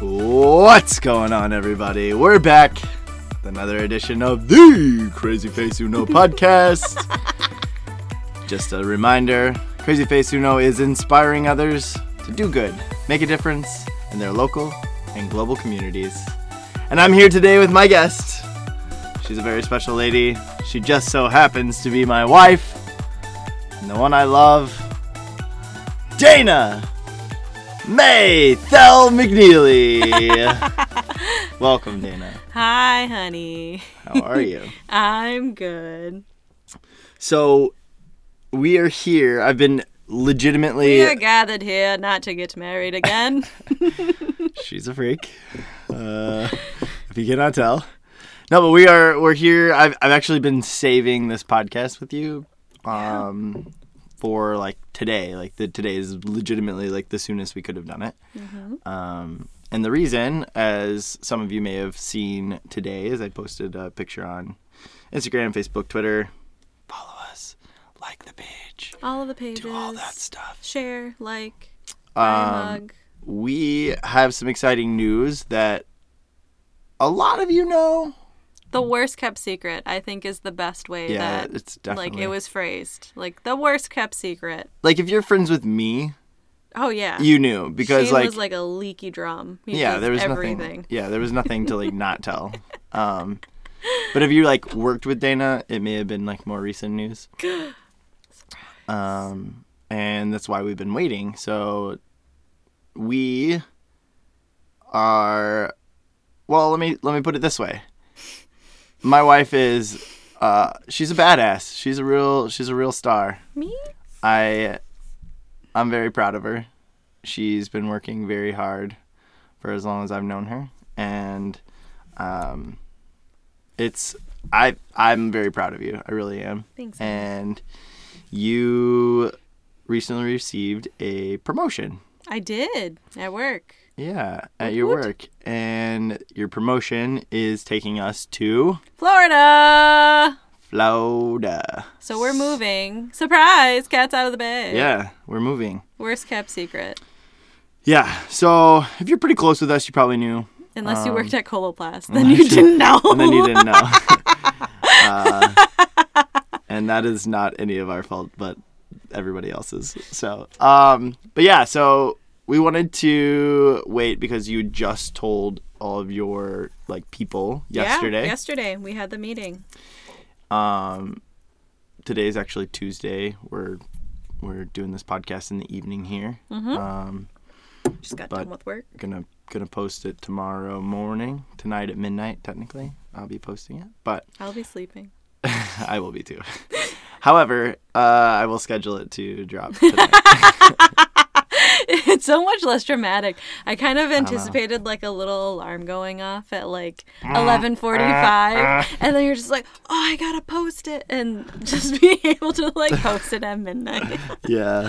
What's going on, everybody? We're back with another edition of the Crazy Face Uno podcast. Just a reminder Crazy Face Uno is inspiring others to do good, make a difference in their local and global communities. And I'm here today with my guest. She's a very special lady. She just so happens to be my wife, and the one I love, Dana May Thel McNeeley. Welcome, Dana. Hi, honey. How are you? I'm good. So, we are here. I've been legitimately. We are gathered here not to get married again. She's a freak. Uh, if you cannot tell. No, but we are. We're here. I've I've actually been saving this podcast with you. Um, for like today. Like the today is legitimately like the soonest we could have done it. Um, and the reason, as some of you may have seen today, is I posted a picture on Instagram, Facebook, Twitter. Follow us, like the page, all of the pages. do all that stuff. Share, like, buy Um, mug. we have some exciting news that a lot of you know. The worst kept secret, I think, is the best way Yeah, that it's definitely like it was phrased. Like the worst kept secret. like if you're friends with me, Oh yeah. you knew because Shane like was like a leaky drum. He yeah, there was everything. nothing. Yeah, there was nothing to like not tell. Um, but if you like worked with Dana, it may have been like more recent news. Um, and that's why we've been waiting. So we are. Well, let me let me put it this way. My wife is. Uh, she's a badass. She's a real. She's a real star. Me? I I'm very proud of her. She's been working very hard for as long as I've known her and um it's I I'm very proud of you. I really am. Thanks. And you recently received a promotion. I did at work. Yeah, at your Woot. work. And your promotion is taking us to Florida. Florida. So we're moving. Surprise! Cat's out of the bag. Yeah, we're moving. Worst kept secret. Yeah, so if you're pretty close with us, you probably knew. Unless you Um, worked at Coloplast, then you didn't know. and then you didn't know. uh, and that is not any of our fault, but everybody else's. So, um, but yeah, so we wanted to wait because you just told all of your like people yesterday. Yeah, yesterday we had the meeting. Um, today is actually Tuesday. We're we're doing this podcast in the evening here. Mm-hmm. Um, Just got done with work. gonna gonna post it tomorrow morning, tonight at midnight. Technically, I'll be posting it, but I'll be sleeping. I will be too. However, uh, I will schedule it to drop it's so much less dramatic. I kind of anticipated like a little alarm going off at like eleven forty-five, and then you're just like, "Oh, I gotta post it," and just be able to like post it at midnight. yeah.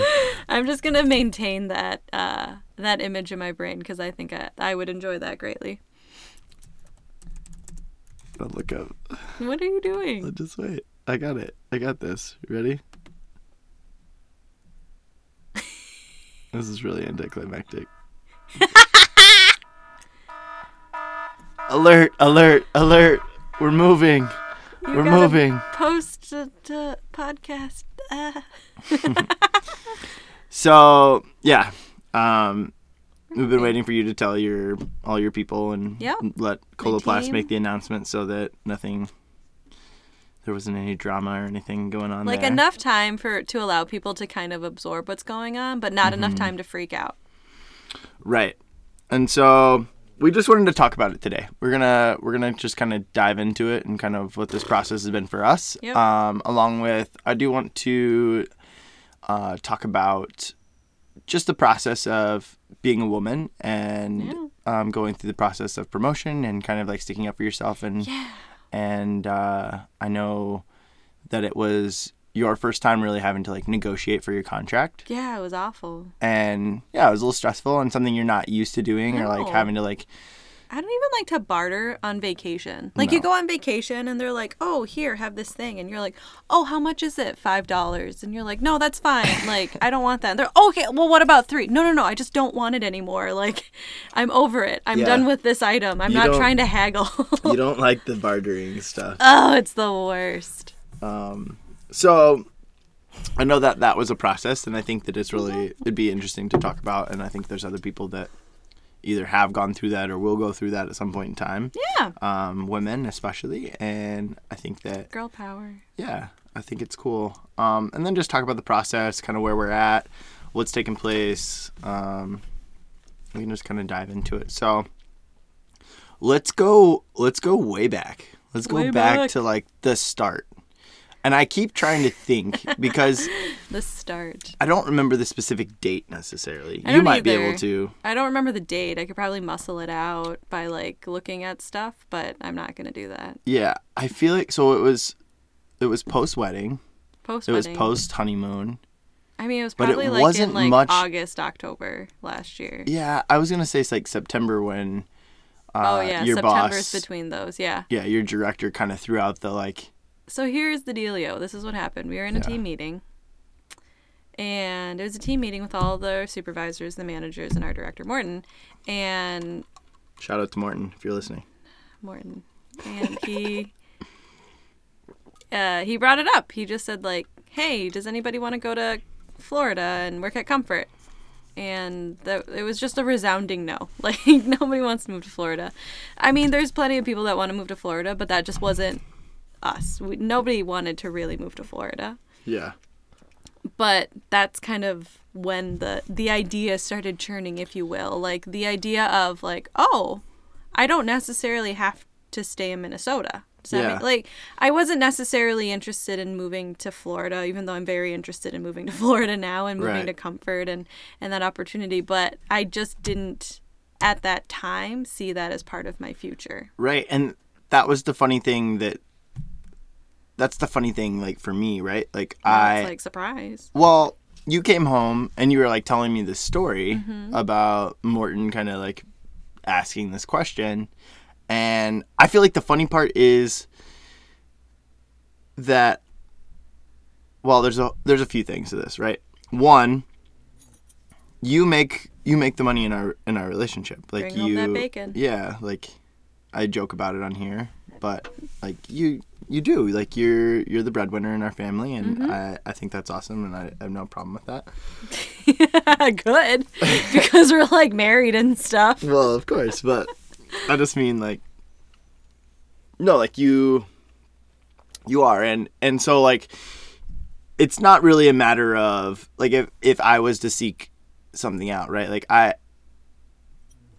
I'm just gonna maintain that uh, that image in my brain because I think I, I would enjoy that greatly. Don't look up. What are you doing? Just wait. I got it. I got this. Ready? this is really anticlimactic. alert! Alert! Alert! We're moving. You We're moving. Post a, a podcast. Ah. So yeah, um, we've been waiting for you to tell your all your people and Yep. let Coloplast make the announcement so that nothing, there wasn't any drama or anything going on like there. enough time for to allow people to kind of absorb what's going on, but not enough time to freak out. Right. And so we just wanted to talk about it today. We're gonna we're gonna just kind of dive into it and kind of what this process has been for us. Yep. Um, along with I do want to uh, talk about just the process of being a woman and Yeah. um, going through the process of promotion and kind of like sticking up for yourself and Yeah. And uh, I know that it was your first time really having to like negotiate for your contract Yeah, it was awful. and yeah, it was a little stressful and something you're not used to doing, or like having to like I don't even like to barter on vacation. Like you go on vacation and they're like, "Oh, here, have this thing," and you're like, "Oh, how much is it? Five dollars?" And you're like, "No, that's fine. Like I don't want that." And they're okay. Well, what about three? No, no, no. I just don't want it anymore. Like I'm over it. I'm Yeah. done with this item. I'm You not trying to haggle. you don't like the bartering stuff. oh, it's the worst. Um, so I know that that was a process, and I think that it's really it'd be interesting to talk about. And I think there's other people that either have gone through that or will go through that at some point in time. Yeah. Um, women especially, and I think that Girl power. yeah, I think it's cool. Um, and then just talk about the process, kind of where we're at, what's taking place. Um, we can just kind of dive into it. So let's go. Let's go way back. Let's go back, back. to like the start. And I keep trying to think because The start. I don't remember the specific date necessarily. You might be able to. I don't remember the date. I could probably muscle it out by like looking at stuff, but I'm not gonna do that. Yeah, I feel like so. It was, it was post wedding. Post It was post honeymoon. I mean, it was but it probably like wasn't in like much- August, October last year. Yeah, I was gonna say it's like September when. Uh, oh yeah, your September's boss, between those. Yeah. yeah, your director kind of threw out the like, So here's the dealio. This is what happened. We were in a Yeah. team meeting, and it was a team meeting with all the supervisors, the managers, and our director Morton. And shout out to Morton if you're listening. Morton, and he uh, he brought it up. He just said like, "Hey, does anybody want to go to Florida and work at Comfort?" And that it was just a resounding no. Like nobody wants to move to Florida. I mean, there's plenty of people that want to move to Florida, but that just wasn't us. We, nobody wanted to really move to Florida. Yeah, But that's kind of when the the idea started churning, if you will. Like the idea of like, oh, I don't necessarily have to stay in Minnesota. Does Yeah. make, like I wasn't necessarily interested in moving to Florida, even though I'm very interested in moving to Florida now and moving Right. to comfort and and that opportunity. But I just didn't at that time see that as part of my future. right. And that was the funny thing that. That's the funny thing, like for me, right? Like Now I, like surprise. well, you came home and you were like telling me this story Mm-hmm. about Morton kind of like asking this question. And I feel like the funny part is that well, there's a there's a few things to this, right? One, you make you make the money in our in our relationship. Like Bring you that bacon. Yeah, like I joke about it on here, but like you you do. Like you're you're the breadwinner in our family and Mm-hmm. I, I think that's awesome and I, I have no problem with that. Good. because we're like married and stuff. Well, of course, but I just mean like no, like you you are and and so like it's not really a matter of like if if I was to seek something out, right? Like I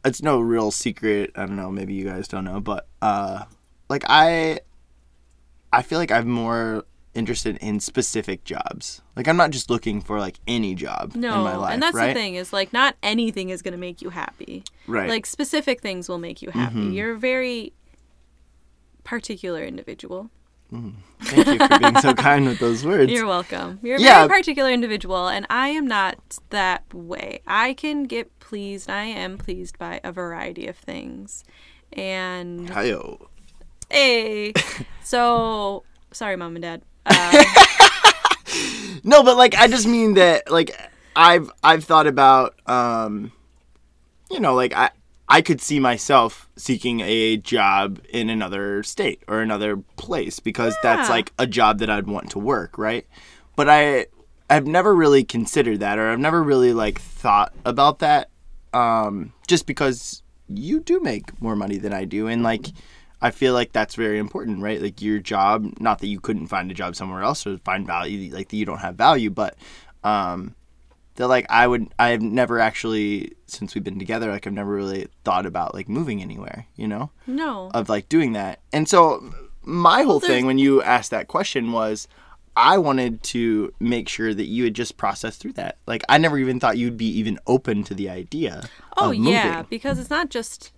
it's no real secret. I don't know, maybe you guys don't know, but uh like I I feel like I'm more interested in specific jobs. Like I'm not just looking for like any job No, in my life, and that's right? the thing is like not anything is going to make you happy. Right. Mm-hmm. Like specific things will make you happy. You're a very particular individual. Thank you for being so kind with those words. You're welcome. You're a Yeah. very particular individual, and I am not that way. I can get pleased. I am pleased by a variety of things, and Hi-yo. hey, so sorry, mom and dad. Uh, No, but like I just mean that like I've I've thought about um you know like I I could see myself seeking a job in another state or another place because that's like a job that I'd want to work, right? But I I've never really considered that or I've never really like thought about that um just because you do make more money than I do and like I feel like that's very important, right? Like your job, not that you couldn't find a job somewhere else or find value, like that you don't have value, but um, that like I would, I've never actually, since we've been together, like I've never really thought about like moving anywhere, you know, no, of like doing that. And so my whole there's- thing when you asked that question was, I wanted to make sure that you had just processed through that. Like I never even thought you'd be even open to the idea. Oh yeah, because it's not just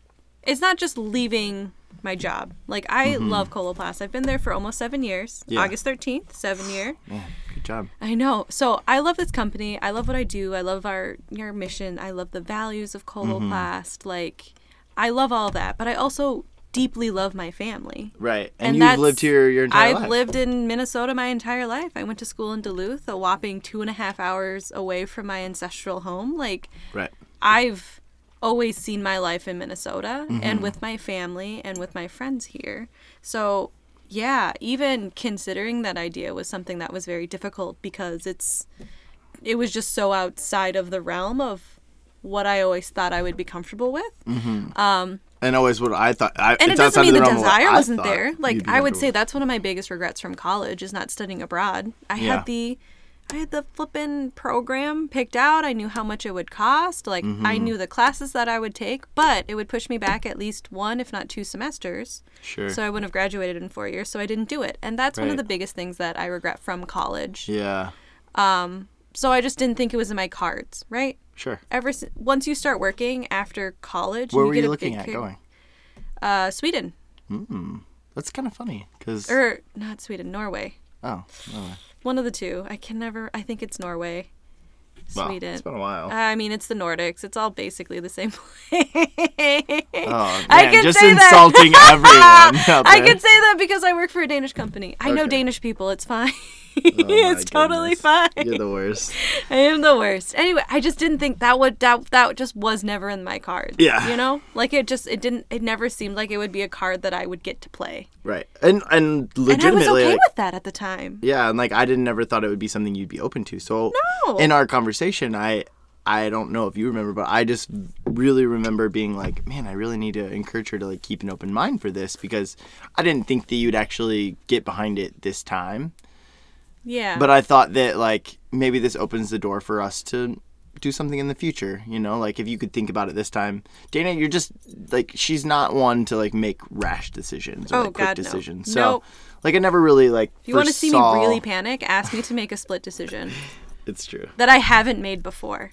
it's not just leaving my job. Like I love Coloplast. I've been there for almost seven years. Mm-hmm. Yeah. August thirteenth, seven year. Yeah, good job. I know. So I love this company. I love what I do. I love our your mission. I love the values of Mm-hmm. Coloplast. Like I love all that, but I also deeply love my family. Right. And, And you've lived here your entire I've life. lived in Minnesota my entire life. I went to school in Duluth, a whopping two and a half hours away from my ancestral home. Like, Right. I've always seen my life in Minnesota Mm-hmm. and with my family and with my friends here. So, yeah, even considering that idea was something that was very difficult because it's it was just so outside of the realm of what I always thought I would be comfortable with. um And always what I thought. I, And it doesn't mean the what desire wasn't there. Like I would say that's one of my biggest regrets from college is not studying abroad. I Yeah. had the I had the flippin' program picked out. I knew how much it would cost. Like Mm-hmm. I knew the classes that I would take, but it would push me back at least one, if not two semesters. Sure. So I wouldn't have graduated in four years. So I didn't do it, and that's one of the biggest things that I regret from college. yeah. Um. So I just didn't think it was in my cards, right? Sure. Ever si- once you start working after college, Where you were get you a looking at going? Uh, Sweden Hmm. That's kind of funny because. or not Sweden, Norway. oh. oh, One of the two. I can never. I think it's Norway. Well, Sweden. It's been a while. Uh, I mean, it's the Nordics. It's all basically the same oh, place. oh, I man, can just say that. insulting everyone. out I can say that because I work for a Danish company. I know Danish people. It's fine. Oh it's totally fine. You're the worst. I am the worst. Anyway, I just didn't think that would that that just was never in my cards. Yeah. You know? Like it just it didn't it never seemed like it would be a card that I would get to play. Right. And and legitimately, And I was okay like, with that at the time. Yeah, and like I didn't never thought it would be something you'd be open to. So No. in our conversation, I I don't know if you remember, but I just really remember being like, man, I really need to encourage her to like keep an open mind for this because I didn't think that you'd actually get behind it this time. Yeah. But I thought that like maybe this opens the door for us to do something in the future, you know? Like if you could think about it this time. Dana, you're just like she's not one to like make rash decisions or Oh, like, quick God, no. decisions. So Nope. like I never really like if you want to see me really panic, ask me to make a split decision It's true. that I haven't made before.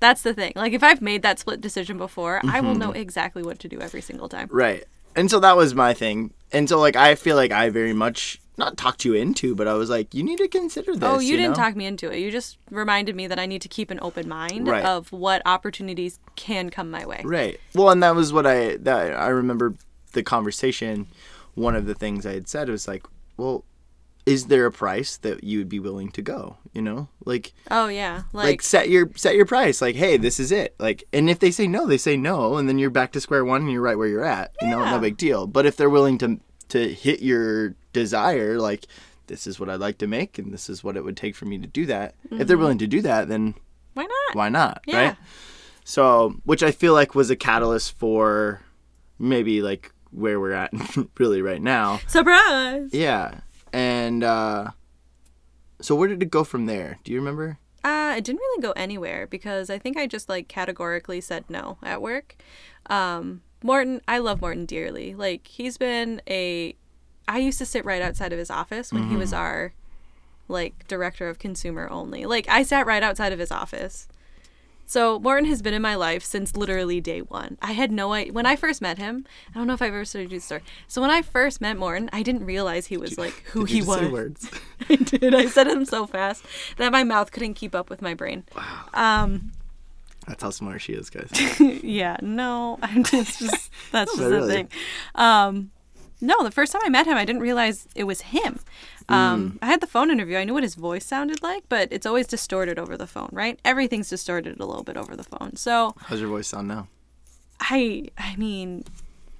That's the thing. Like if I've made that split decision before, I will Mm-hmm. know exactly what to do every single time. Right. And so that was my thing. And so like I feel like I very much not talked you into, but I was like, you need to consider this. Oh, you, didn't know? talk me into it. You just reminded me that I need to keep an open mind Right. of what opportunities can come my way. Right. Well, and that was what I that I remember the conversation. One of the things I had said was like, well, is there a price that you would be willing to go? You know, like Oh yeah, like, like, set your set your price. Like, hey, this is it. Like, and if they say no, they say no, and then you're back to square one, and you're right where you're at. You know, no big deal. But if they're willing to to hit your desire, like this is what I'd like to make, and this is what it would take for me to do that. If they're mm-hmm. willing to do that, then why not? why not? Yeah. Right. So, which I feel like was a catalyst for maybe like where we're at really right now. Surprise! Yeah. And uh so where did it go from there? Do you remember? Uh, it didn't really go anywhere because I think I just like categorically said no at work. Um, Morton, I love Morton dearly. Like he's been a, I used to sit right outside of his office when he was our, like director of consumer only. Like I sat right outside of his office. So Morton has been in my life since literally day one. I had no idea when I first met him. I don't know if I've ever started the story. So when I first met Morton, I didn't realize he was like who you he was. I did. I said him so fast that my mouth couldn't keep up with my brain. Wow. Um, That's how smart she is, guys. yeah, no, I'm just, just that's just but the really. thing. Um, no, the first time I met him, I didn't realize it was him. Um, I had the phone interview. I knew what his voice sounded like, but it's always distorted over the phone, right? Everything's distorted a little bit over the phone. So How's your voice sound now? I, I mean,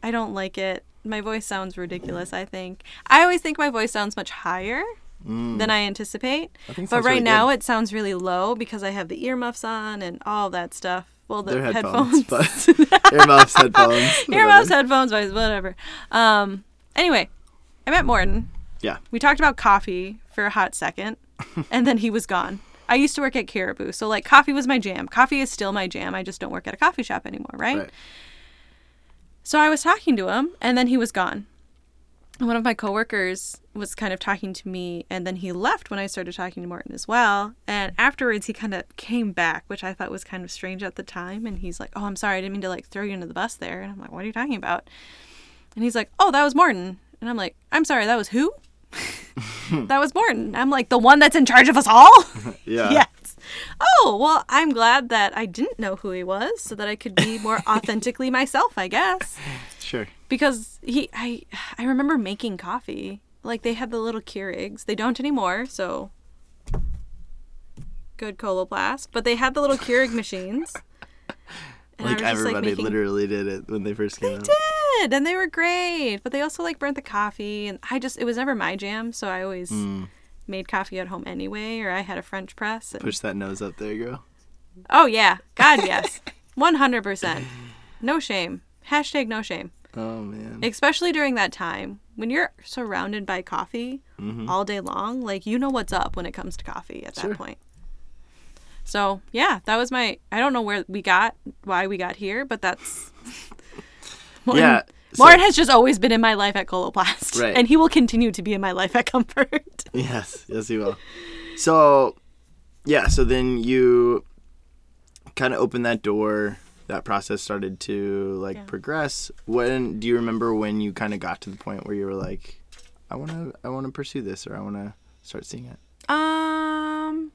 I don't like it. My voice sounds ridiculous. I think I always think my voice sounds much higher than I anticipate. I but right really now good. it sounds really low because I have the earmuffs on and all that stuff. Well, the They're headphones, headphones, but earmuffs, headphones. earmuffs, whatever. headphones, whatever. Um. Anyway, I met Morton. Yeah. We talked about coffee for a hot second, and then he was gone. I used to work at Caribou, so like coffee was my jam. Coffee is still my jam. I just don't work at a coffee shop anymore, right? Right. So I was talking to him, and then he was gone. One of my coworkers was kind of talking to me, and then he left when I started talking to Morton as well. And afterwards, he kind of came back, which I thought was kind of strange at the time. And he's like, "Oh, I'm sorry, I didn't mean to like throw you under the bus there." And I'm like, "What are you talking about?" And he's like, "Oh, that was Morton." And I'm like, "I'm sorry, that was who?" that was Morton. I'm like, "The one that's in charge of us all." Yeah. yes. Oh, well, I'm glad that I didn't know who he was so that I could be more authentically myself, I guess. Sure. Because he I I remember making coffee. Like they had the little Keurigs. They don't anymore, so good coloplast. But they had the little Keurig machines. Like everybody making- literally did it when they first came out. did and they were great but they also like burnt the coffee and i just it was never my jam so i always Mm. made coffee at home anyway or i had a french press and- Push that nose up there, girl. oh yeah. God yes. 100% no shame. Hashtag no shame. Oh man. especially during that time when you're surrounded by coffee all day long like you know what's up when it comes to coffee at that point. So yeah that was my i don't know where we got why we got here but that's Yeah, so- Morton has just always been in my life at Coloplast, Right. and he will continue to be in my life at Comfort. Yes, yes, he will. So, yeah, so then you kind of opened that door. That process started to like Yeah. progress. When do you remember when you kind of got to the point where you were like, I want to, I want to pursue this, or I want to start seeing it? Um,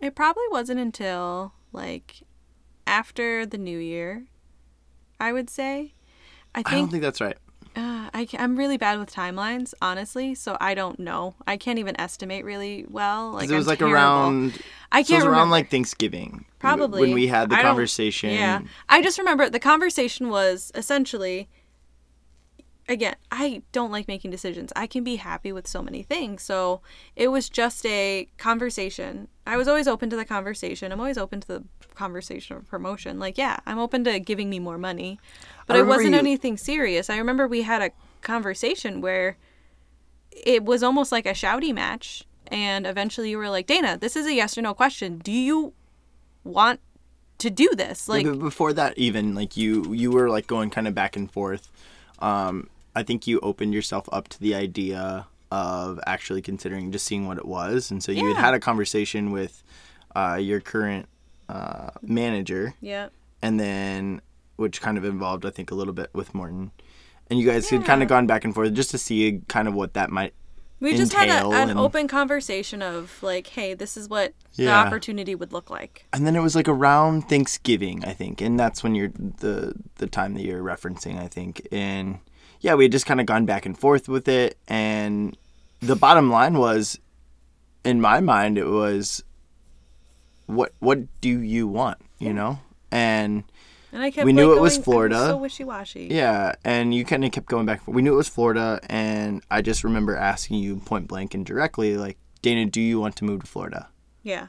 it probably wasn't until like after the new year, I would say. I I don't think, think that's right. uh, I, I'm really bad with timelines, honestly. So I don't know. I can't even estimate really well. Like it was I'm like terrible. around. I So it can't was around like Thanksgiving. Probably when we had the I conversation. Yeah, I just remember the conversation was essentially. Again, I don't like making decisions. I can be happy with so many things. So it was just a conversation. I was always open to the conversation. I'm always open to the conversation of promotion. Like, yeah, I'm open to giving me more money, but it wasn't you- anything serious. I remember we had a conversation where it was almost like a shouty match. And eventually you were like, Dana, this is a yes or no question. Do you want to do this? Like, before that, even like you, you were like going kind of back and forth. Um, I think you opened yourself up to the idea of actually considering just seeing what it was, and so you had Yeah. had a conversation with uh, your current uh, manager, yeah. and then which kind of involved, I think, a little bit with Morton, and you guys had kind of gone back and forth just to see kind of what that might. We just had a, an and- open conversation of like, hey, this is what the opportunity would look like. And then it was like around Thanksgiving, I think, and that's when you're the the time that you're referencing, I think. And yeah, we had just kind of gone back and forth with it, and the bottom line was, in my mind, it was, what what do you want, you know? And And I kept We knew like, it was going- Florida. so wishy washy. yeah, and you kind of kept going back. We knew it was Florida, and I just remember asking you point blank and directly, like, Dana, do you want to move to Florida? Yeah.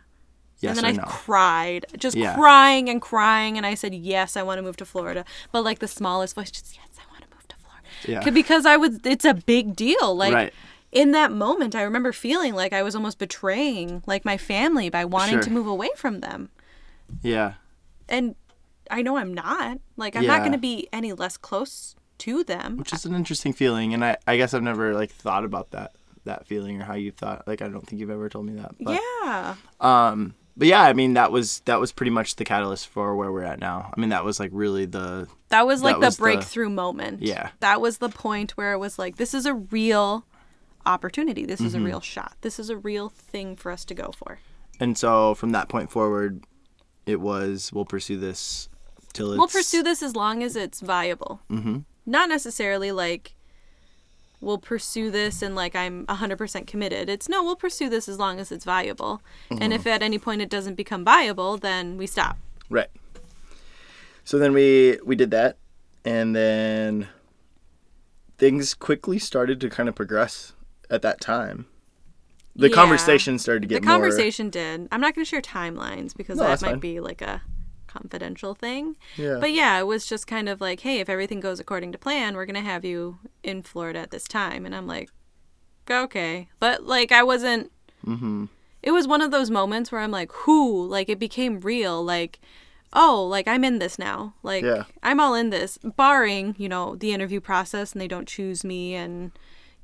Yes and then I no? cried, just Yeah. crying and crying, and I said, yes, I want to move to Florida. But like the smallest voice, just yes, I want to move to Florida. Yeah. Because I was, it's a big deal. Like Right. in that moment, I remember feeling like I was almost betraying like my family by wanting Sure. to move away from them. Yeah. and I know I'm not. Like I'm not Yeah. going to be any less close to them. which is an interesting feeling and I, I guess i've never like thought about that that feeling or how you thought like i don't think you've ever told me that but yeah. um but yeah i mean that was that was pretty much the catalyst for where we're at now i mean that was like really the That was like That the was the- breakthrough moment. Yeah. That was the point where it was like this is a real opportunity. This Mm-hmm. is a real shot. This is a real thing for us to go for. and so from that point forward it was we'll pursue this till it's We'll pursue this as long as it's viable. Mm-hmm. Not necessarily like we'll pursue this and like I'm 100% committed. It's no, we'll pursue this as long as it's viable. Mm-hmm. And if at any point it doesn't become viable, then we stop. right so then we we did that and then things quickly started to kind of progress at that time the Yeah. conversation started to get more The conversation did. I'm not going to share timelines because No, that might fine. be like a confidential thing. Yeah. But yeah, it was just kind of like, hey, if everything goes according to plan, we're going to have you in Florida at this time. And I'm like, okay. But like, I wasn't. mm-hmm. It was one of those moments where I'm like, who? Like, it became real. Like, oh, like I'm in this now. Like, Yeah. I'm all in this, barring, you know, the interview process and they don't choose me and,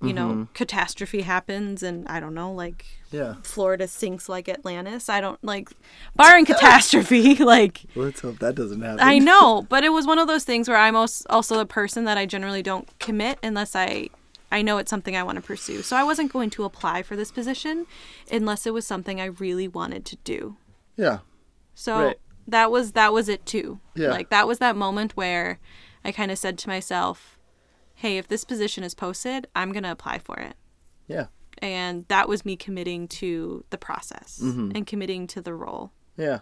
you Mm-hmm. know, catastrophe happens and I don't know, like yeah Florida sinks like Atlantis. I don't like barring catastrophe, like let's hope that doesn't happen I know, but it was one of those things where I'm also a person that I generally don't commit unless I I know it's something I want to pursue. So I wasn't going to apply for this position unless it was something I really wanted to do. Yeah. So Right. that was that was it too. Yeah. Like that was that moment where I kind of said to myself, "Hey, if this position is posted, I'm going to apply for it." Yeah. And that was me committing to the process Mm-hmm. and committing to the role. Yeah.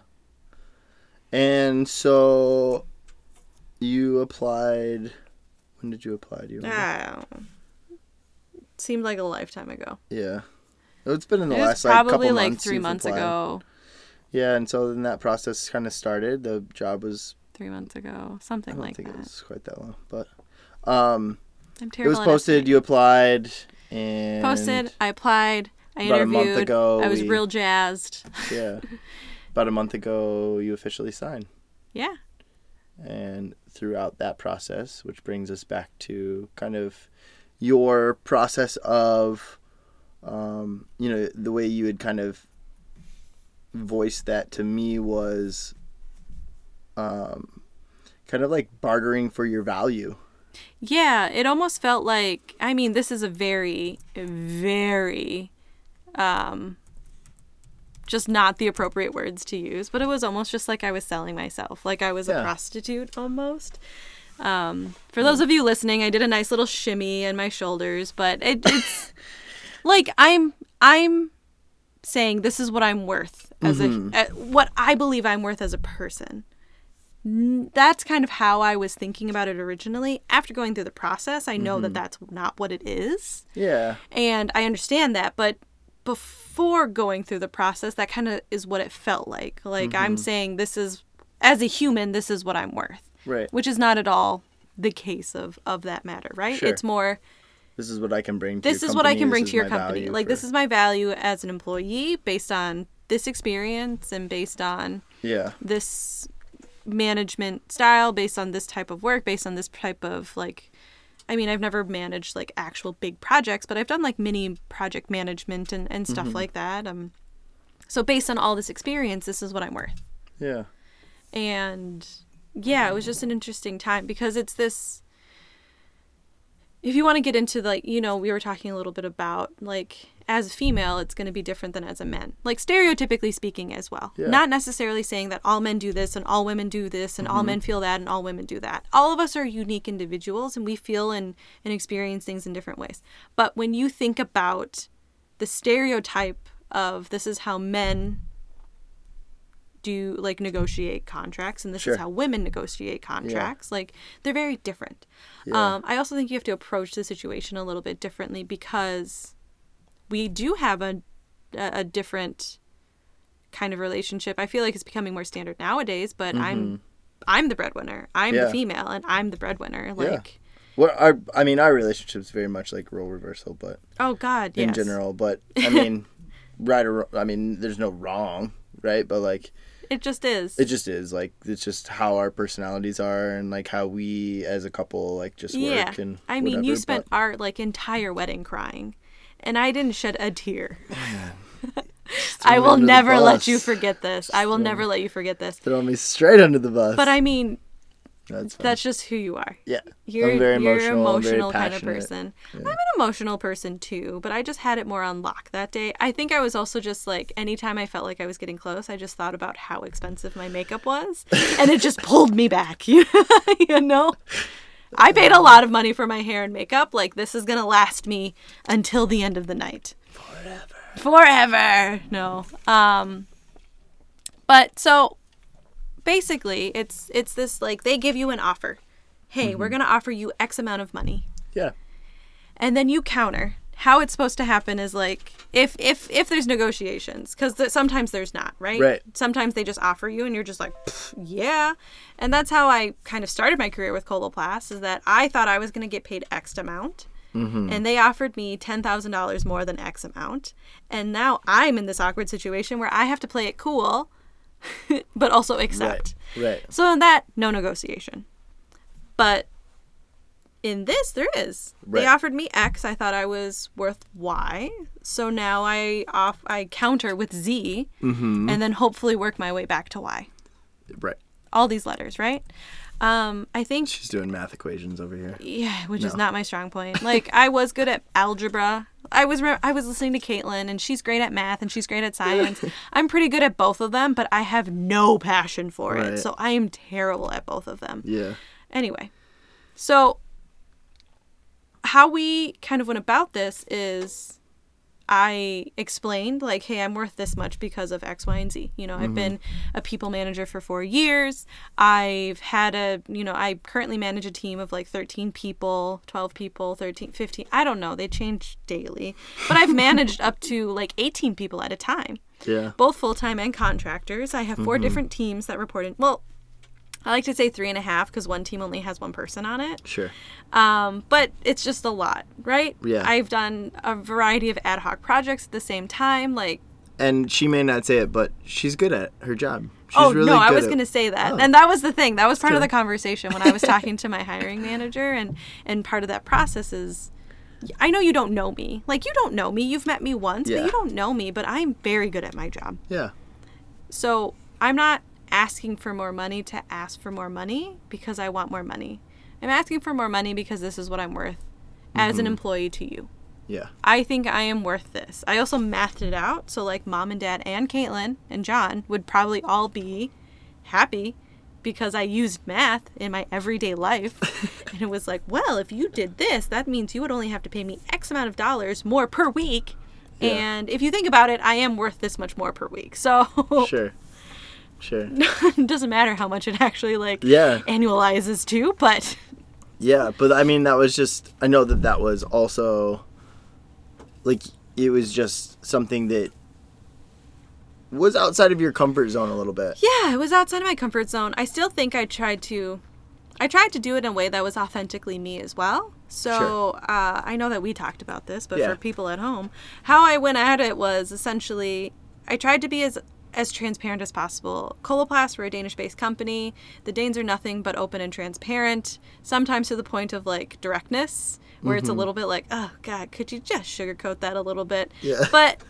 And so you applied. When did you apply? Do you remember? Ah. Seemed like a lifetime ago. Yeah. It's been in the it last like couple probably like months. 3 you've months applied. ago. Yeah, and so then that process kind of started. The job was 3 months ago, I something don't like think that. it was quite that long, but um, I'm it was posted. You applied and posted, I applied, I About a month ago, I was we- real jazzed. Yeah, about a month ago, you officially signed. Yeah. and throughout that process, which brings us back to kind of your process of, um, you know, the way you had kind of voiced that to me was um, kind of like bartering for your value. Yeah, it almost felt like I mean, this is a very very um just not the appropriate words to use, but it was almost just like I was selling myself, like I was Yeah. a prostitute almost. Um for those of you listening, I did a nice little shimmy in my shoulders, but it, it's like I'm I'm saying this is what I'm worth as a uh, what I believe I'm worth as a person that's kind of how I was thinking about it originally. After going through the process, I know that mm-hmm. that's not what it is. Yeah, And I understand that, but before going through the process, that kind of is what it felt like. Like I'm mm-hmm. saying this is as a human, this is what I'm worth, right. which is not at all the case of of that matter, right? Sure. It's more This is what I can bring. to this your is what I can bring is to your company. Like for- this is my value as an employee based on this experience and based on yeah, this management style based on this type of work based on this type of like i mean i've never managed like actual big projects but i've done like mini project management and, and stuff like that um so based on all this experience this is what i'm worth. Yeah, and yeah it was just an interesting time because it's this if you want to get into like you know we were talking a little bit about like as a female it's going to be different than as a man. Like stereotypically speaking as well. Yeah. not necessarily saying that all men do this and all women do this and all men feel that and all women do that. All of us are unique individuals and we feel and, and experience things in different ways. But when you think about the stereotype of this is how men do like negotiate contracts and this Sure. is how women negotiate contracts like they're very different. Yeah. um, i also think you have to approach the situation a little bit differently because we do have a, a, different kind of relationship i feel like it's becoming more standard nowadays but i'm i'm the breadwinner i'm Mm-hmm. Yeah. the female and i'm the breadwinner like Well, our I mean, our relationship's very much like role reversal, but oh god in yes. general. But I mean, right or wrong- I mean, there's no wrong, right? But like, it just is it just is like it's just how our personalities are and like how we as a couple like just work yeah and. i mean you spent but- our like entire wedding crying and i didn't shed a tear oh, I will never let you forget this. I will never let you forget this. Throw me straight under the bus. But I mean, that's that's just who you are. yeah. You're, I'm very you're emotional. Very kind of person. I'm an emotional person too, but I just had it more on lock that day. I think I was also just like, anytime I felt like I was getting close, I just thought about how expensive my makeup was, and it just pulled me back. you know? I paid a lot of money for my hair and makeup. Like, this is going to last me until the end of the night. Forever. Forever. No. Um, but so basically it's it's this like they give you an offer hey we're going to offer you x amount of money Yeah. and then you counter how it's supposed to happen is like if if if there's negotiations because th- sometimes there's not right Right. sometimes they just offer you and you're just like yeah and that's how i kind of started my career with coloplast is that i thought i was going to get paid x amount mm-hmm. and they offered me $10000 more than x amount and now i'm in this awkward situation where i have to play it cool but also accept Right. Right. so in that, no negotiation. But in this, there is. They offered me X. I thought I was worth Y. So now I off I counter with Z, Mm-hmm. and then hopefully work my way back to Y. Right. All these letters, right? Um, I think She's doing math equations over here. yeah, which is not my strong point. Like I was good at algebra, I was re- I was listening to Caitlin, and she's great at math and she's great at science. I'm pretty good at both of them, but I have no passion for Right. it, so I am terrible at both of them. Yeah. Anyway, so how we kind of went about this is I explained, like, hey, I'm worth this much because of X, Y, and Z. You know, I've been a people manager for four years. I've had a, you know, I currently manage a team of like 13 people, 12 people, 13, 15. I don't know. They change daily. But I've managed up to like 18 people at a time Yeah. both full time and contractors. I have 4 Mm-hmm. different teams that report in. Well, I like to say three and a half because one team only has one person on it. Sure. Um, but it's just a lot, right? Yeah. I've done a variety of ad hoc projects at the same time. Like, And she may not say it, but she's good at her job. She's oh really no, I was at- going to say that, Oh. and that was the thing. That was part of the conversation when I was talking to my hiring manager, and and part of that process is. I know you don't know me. Like you don't know me. You've met me once, Yeah. but you don't know me, but I'm very good at my job. Yeah. So I'm not asking for more money to ask for more money because I want more money. I'm asking for more money because this is what I'm worth as an mm-hmm. employee to you. Yeah. I think I am worth this. I also mathed it out. So, like, mom and dad and Caitlin and John would probably all be happy because I used math in my everyday life. and it was like, well, if you did this, that means you would only have to pay me X amount of dollars more per week. Yeah. And if you think about it, I am worth this much more per week. So, Sure. Sure. it doesn't matter how much it actually like Yeah. annualizes to, but Yeah, but I mean that was just I know that that was also like it was just something that was outside of your comfort zone a little bit. yeah, it was outside of my comfort zone. I still think I tried to I tried to do it in a way that was authentically me as well. So Sure. uh, I know that we talked about this, but Yeah. for people at home, how I went at it was essentially I tried to be as as transparent as possible. Coloplast, we're a Danish-based company. The Danes are nothing but open and transparent, sometimes to the point of like directness, where it's a mm-hmm. little bit like, oh God, could you just sugarcoat that a little bit? Yeah. But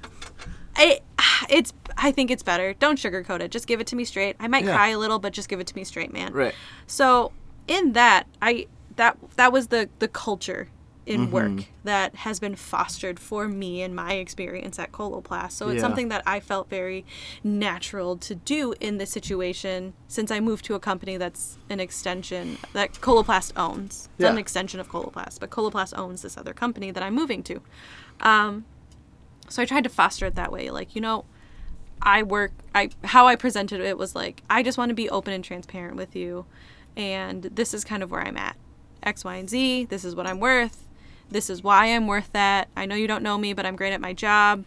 I, it's I think it's better. Don't sugarcoat it. Just give it to me straight. I might Yeah. cry a little, but just give it to me straight, man. Right. So in that, I that that was the the culture in Mm-hmm. work that has been fostered for me and my experience at Coloplast. So it's Yeah. something that I felt very natural to do in this situation since I moved to a company that's an extension that Coloplast owns. It's not an extension of Coloplast, but Coloplast owns this other company that I'm moving to. Um, so I tried to foster it that way. Like, you know, I work I how I presented it was like I just want to be open and transparent with you and this is kind of where I'm at. X, Y, and Z, this is what I'm worth. This is why I'm worth that. I know you don't know me, but I'm great at my job.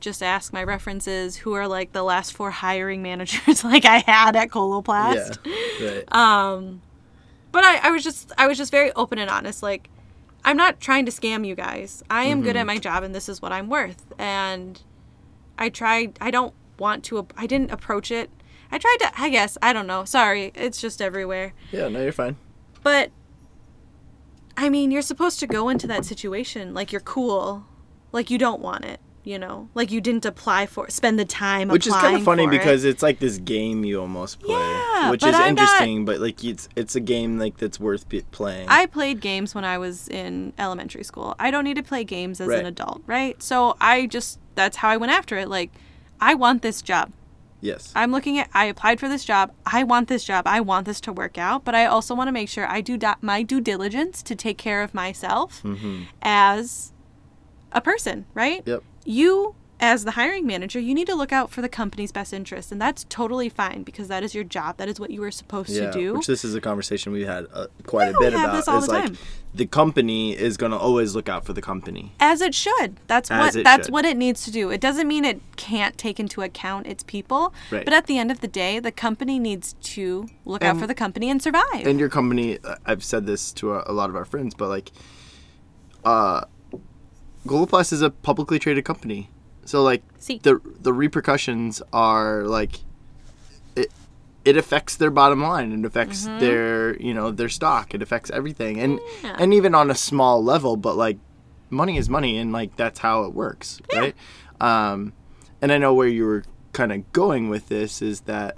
Just ask my references who are like the last four hiring managers like I had at Coloplast. Yeah. Right. Um, but I, I was just I was just very open and honest. Like, I'm not trying to scam you guys. I am good at mm-hmm. my job and this is what I'm worth. And I tried I don't want to I didn't approach it. I tried to I guess, I don't know. Sorry. It's just everywhere. yeah, no, you're fine. But I mean, you're supposed to go into that situation like you're cool, like you don't want it, you know, like you didn't apply for, spend the time. Which is kind of funny for it. because it's like this game you almost play, Yeah, which is I'm not- interesting. But like it's it's a game like that's worth playing. I played games when I was in elementary school. I don't need to play games as Right. an adult, right? So I just that's how I went after it. Like, I want this job. Yes. I'm looking at I applied for this job. I want this job. I want this to work out, but I also want to make sure I do do- my due diligence to take care of myself mm-hmm. as a person, right? Yep. You as the hiring manager, you need to look out for the company's best interest, and that's totally fine because that is your job. That is what you are supposed Yeah, to do. which this is a conversation we had uh, quite Yeah, a bit about. this all is the like time. the company is gonna always look out for the company. as it should. That's As what it that's should. what it needs to do. It doesn't mean it can't take into account its people, Right. but at the end of the day, the company needs to look out for the company and survive. And your company, uh, I've said this to a, a lot of our friends, but like, uh, is a publicly traded company, so like See. the the repercussions are like, it it affects their bottom line. It affects their you know their stock. It affects everything, and Mm-hmm. Yeah. and even on a small level, but like, money is money, and like that's how it works, right? Um, and I know where you were kind of going with this is that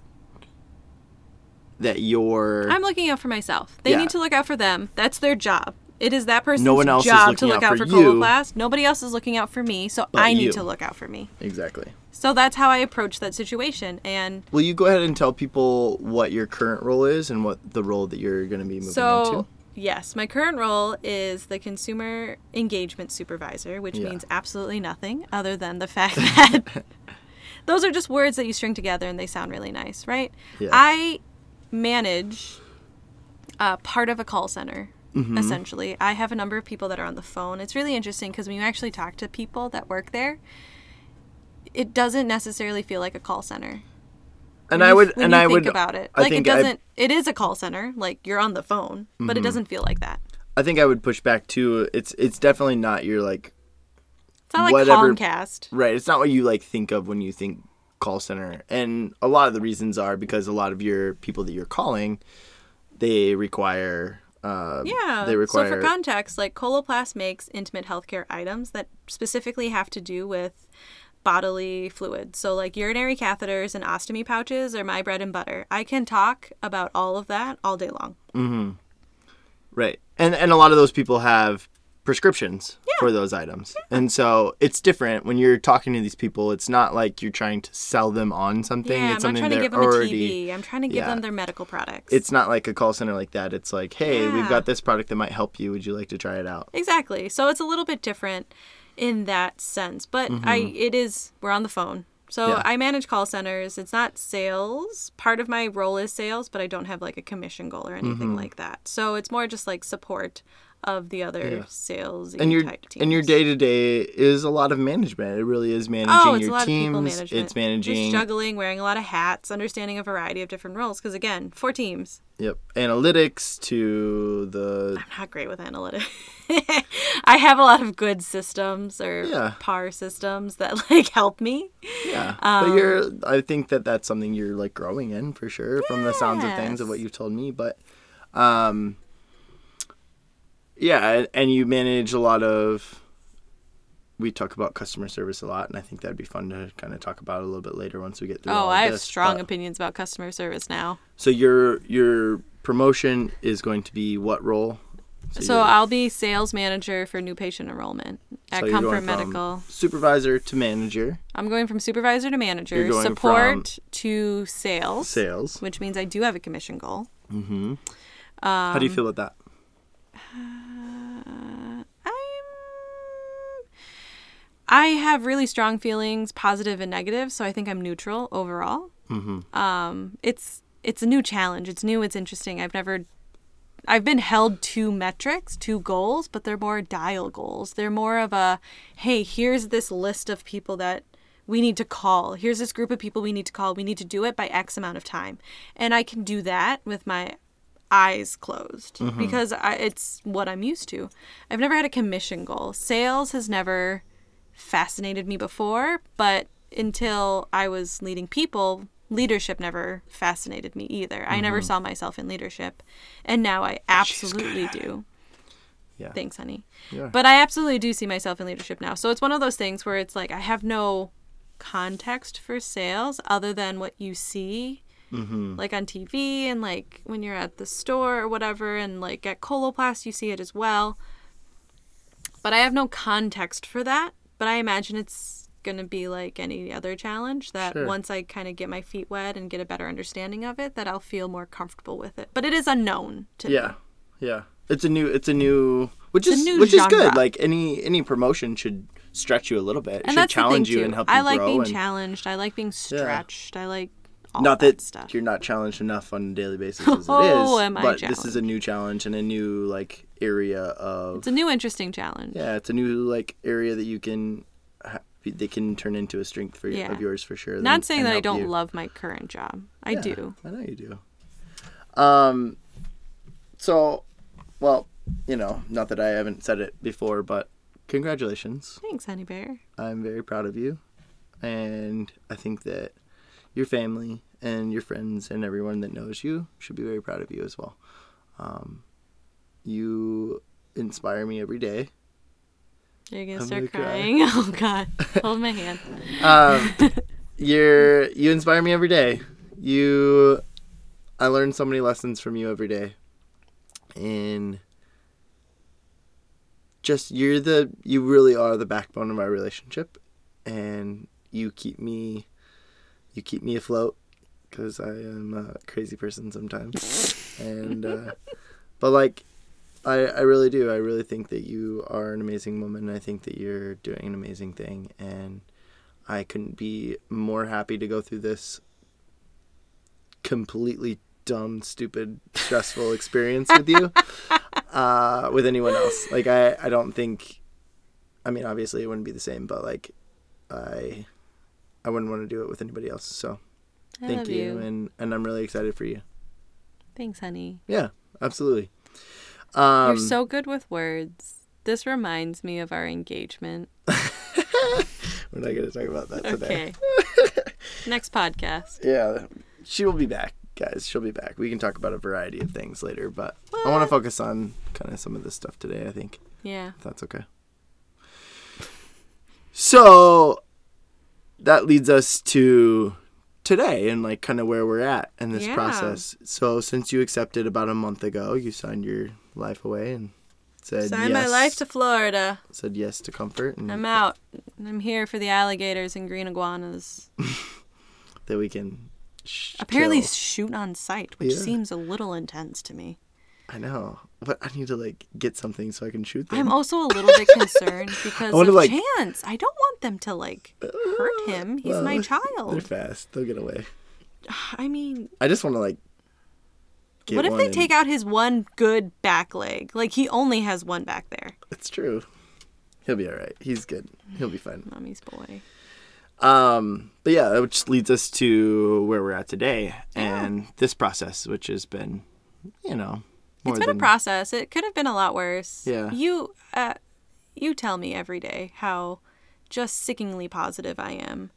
that your I'm looking out for myself. They Yeah. need to look out for them. That's their job. It is that person's No one else job to look out out for for you. Coloplast. Nobody else is looking out for me, so But I need you. to look out for me. Exactly. So that's how I approach that situation. And Will you go ahead and tell people what your current role is and what the role that you're going to be moving so, into? yes, my current role is the consumer engagement supervisor, which Yeah. means absolutely nothing other than the fact that those are just words that you string together and they sound really nice, right? Yeah. I manage uh, part of a call center. Mm-hmm. Essentially, I have a number of people that are on the phone. It's really interesting because when you actually talk to people that work there, it doesn't necessarily feel like a call center. And when I you- would when and you I think would about it I like it think I- Mm-hmm. doesn't it is a call center like you're on the phone but it doesn't feel like that I think I would push back too. It's it's definitely not your like it's not like Whatever- comcast right. It's not what you like think of when you think call center. And a lot of the reasons are because a lot of your people that you're calling, they require. Uh, yeah They require. so for context like coloplast makes intimate healthcare items that specifically have to do with bodily fluids so like urinary catheters and ostomy pouches are my bread and butter i can talk about all of that all day long Right. And and a lot of those people have prescriptions for those items. And so it's different when you're talking to these people. It's not like you're trying to sell them on something. yeah i'm it's not something trying to give them already a tv i'm trying to give yeah. them their medical products it's not like a call center like that. It's like, "Hey, we've got this product that might help you. Would you like to try it out?" Exactly. So it's a little bit different in that sense, but I it is we're on the phone. So Mm-hmm. Yeah. I manage call centers. It's not sales. Part of my role is sales, but I don't have like a commission goal or anything Mm-hmm. like that. So it's more just like support of the other Yeah. sales and your and your day to day is a lot of management. It really is managing Oh, it's a your teams. It's managing Just juggling, wearing a lot of hats, understanding a variety of different roles. Because again, four teams. yep analytics to the I'm not great with analytics. I have a lot of good systems or Yeah. par systems that like help me. yeah. Um, but you're I think that that's something you're like growing in for sure from the sounds of things of what you've told me. But um, yeah, and- you manage a lot of. We talk about customer service a lot, and I think that'd be fun to kind of talk about a little bit later once we get through. Oh, I have this. strong But- opinions about customer service now. So your your promotion is going to be what role? So you're- I'll be sales manager for new patient enrollment at so Comfort Medical. supervisor to manager, I'm going from supervisor to manager, support to sales, sales. which means I do have a commission goal. Mm-hmm. How do you feel about that? I have really strong feelings, positive and negative, so I think I'm neutral overall. Mm-hmm. Um, it's it's a new challenge. It's new. It's interesting. I've never. I've been held to metrics, to goals, but they're more dial goals. They're more of a, hey, here's this list of people that we need to call. Here's this group of people we need to call. We need to do it by X amount of time. And I can do that with my eyes closed because I, it's what I'm used to. I've never had a commission goal. Sales has never fascinated me before, but until I was leading people, leadership never fascinated me either. I never saw myself in leadership, and now I absolutely do. Yeah. Thanks, honey. Yeah. But I absolutely do see myself in leadership now. So it's one of those things where it's like I have no context for sales other than what you see Mm-hmm. like on TV and like when you're at the store or whatever and like at Coloplast you see it as well. But I have no context for that, but I imagine it's going to be like any other challenge that Sure. once I kind of get my feet wet and get a better understanding of it that I'll feel more comfortable with it. But it is unknown to me. Yeah, yeah. It's a new. It's a new. Which It's is new which is good. Like any any promotion should stretch you a little bit. It And should challenge you and help you I like being and challenged. I like being stretched. I like all not that, that stuff. you're not challenged enough on a daily basis as it is, Oh, am I but this is a new challenge and a new like area of. It's a new interesting challenge. yeah, it's a new like area that you can. Ha- they can turn into a strength for Yeah. of yours for sure. Not and- saying and that I don't you. love my current job. I Yeah, do. I know you do. Um. So, well, you know, not that I haven't said it before, but congratulations. Thanks, honey bear. I'm very proud of you, and I think that your family and your friends and everyone that knows you should be very proud of you as well. Um, you inspire me every day. You're gonna I'm start gonna cry. crying. Oh God, hold my hand. Um, you're you inspire me every day. You, I learn so many lessons from you every day, and just you're the you really are the backbone of our relationship, and you keep me you keep me afloat because I am a crazy person sometimes, and uh, but like. I, I really do. I really think that you are an amazing woman. I think that you're doing an amazing thing. And I couldn't be more happy to go through this completely dumb, stupid, stressful experience with you, uh, with anyone else. Like I, I don't think. I mean, obviously, it wouldn't be the same, but like, I, I wouldn't want to do it with anybody else. So, I thank you, you. and and I'm really excited for you. Thanks, honey. Yeah, absolutely. Um, You're so good with words. This reminds me of our engagement. We're not going to talk about that today. Okay. Next podcast. Yeah, she will be back, guys. She'll be back. We can talk about a variety of things later, but I want to focus on kind of some of this stuff today. I think. Yeah. if that's okay. So that leads us to today and like kind of where we're at in this Yeah. process. So since you accepted about a month ago, you signed your life away and said Sign yes, my life to Florida. said yes to comfort and I'm out. I'm here for the alligators and green iguanas. that we can sh- Apparently kill. shoot on sight, which Yeah. seems a little intense to me. I know, but I need to like get something so I can shoot them. I'm also a little bit concerned because I wanna, of like- Chance. I don't want them to like hurt him. He's my Well, They're child. fast. They'll get away. I mean, I just want to like. What if they and- take out his one good back leg? Like he only has one back there. It's true. He'll be all right. He's good. He'll be fine. Mommy's boy. Um, but yeah, which leads us to where we're at today and this process, which has been, you know, It's been than a process. It could have been a lot worse. Yeah. You, uh, you tell me every day how just sickeningly positive I am,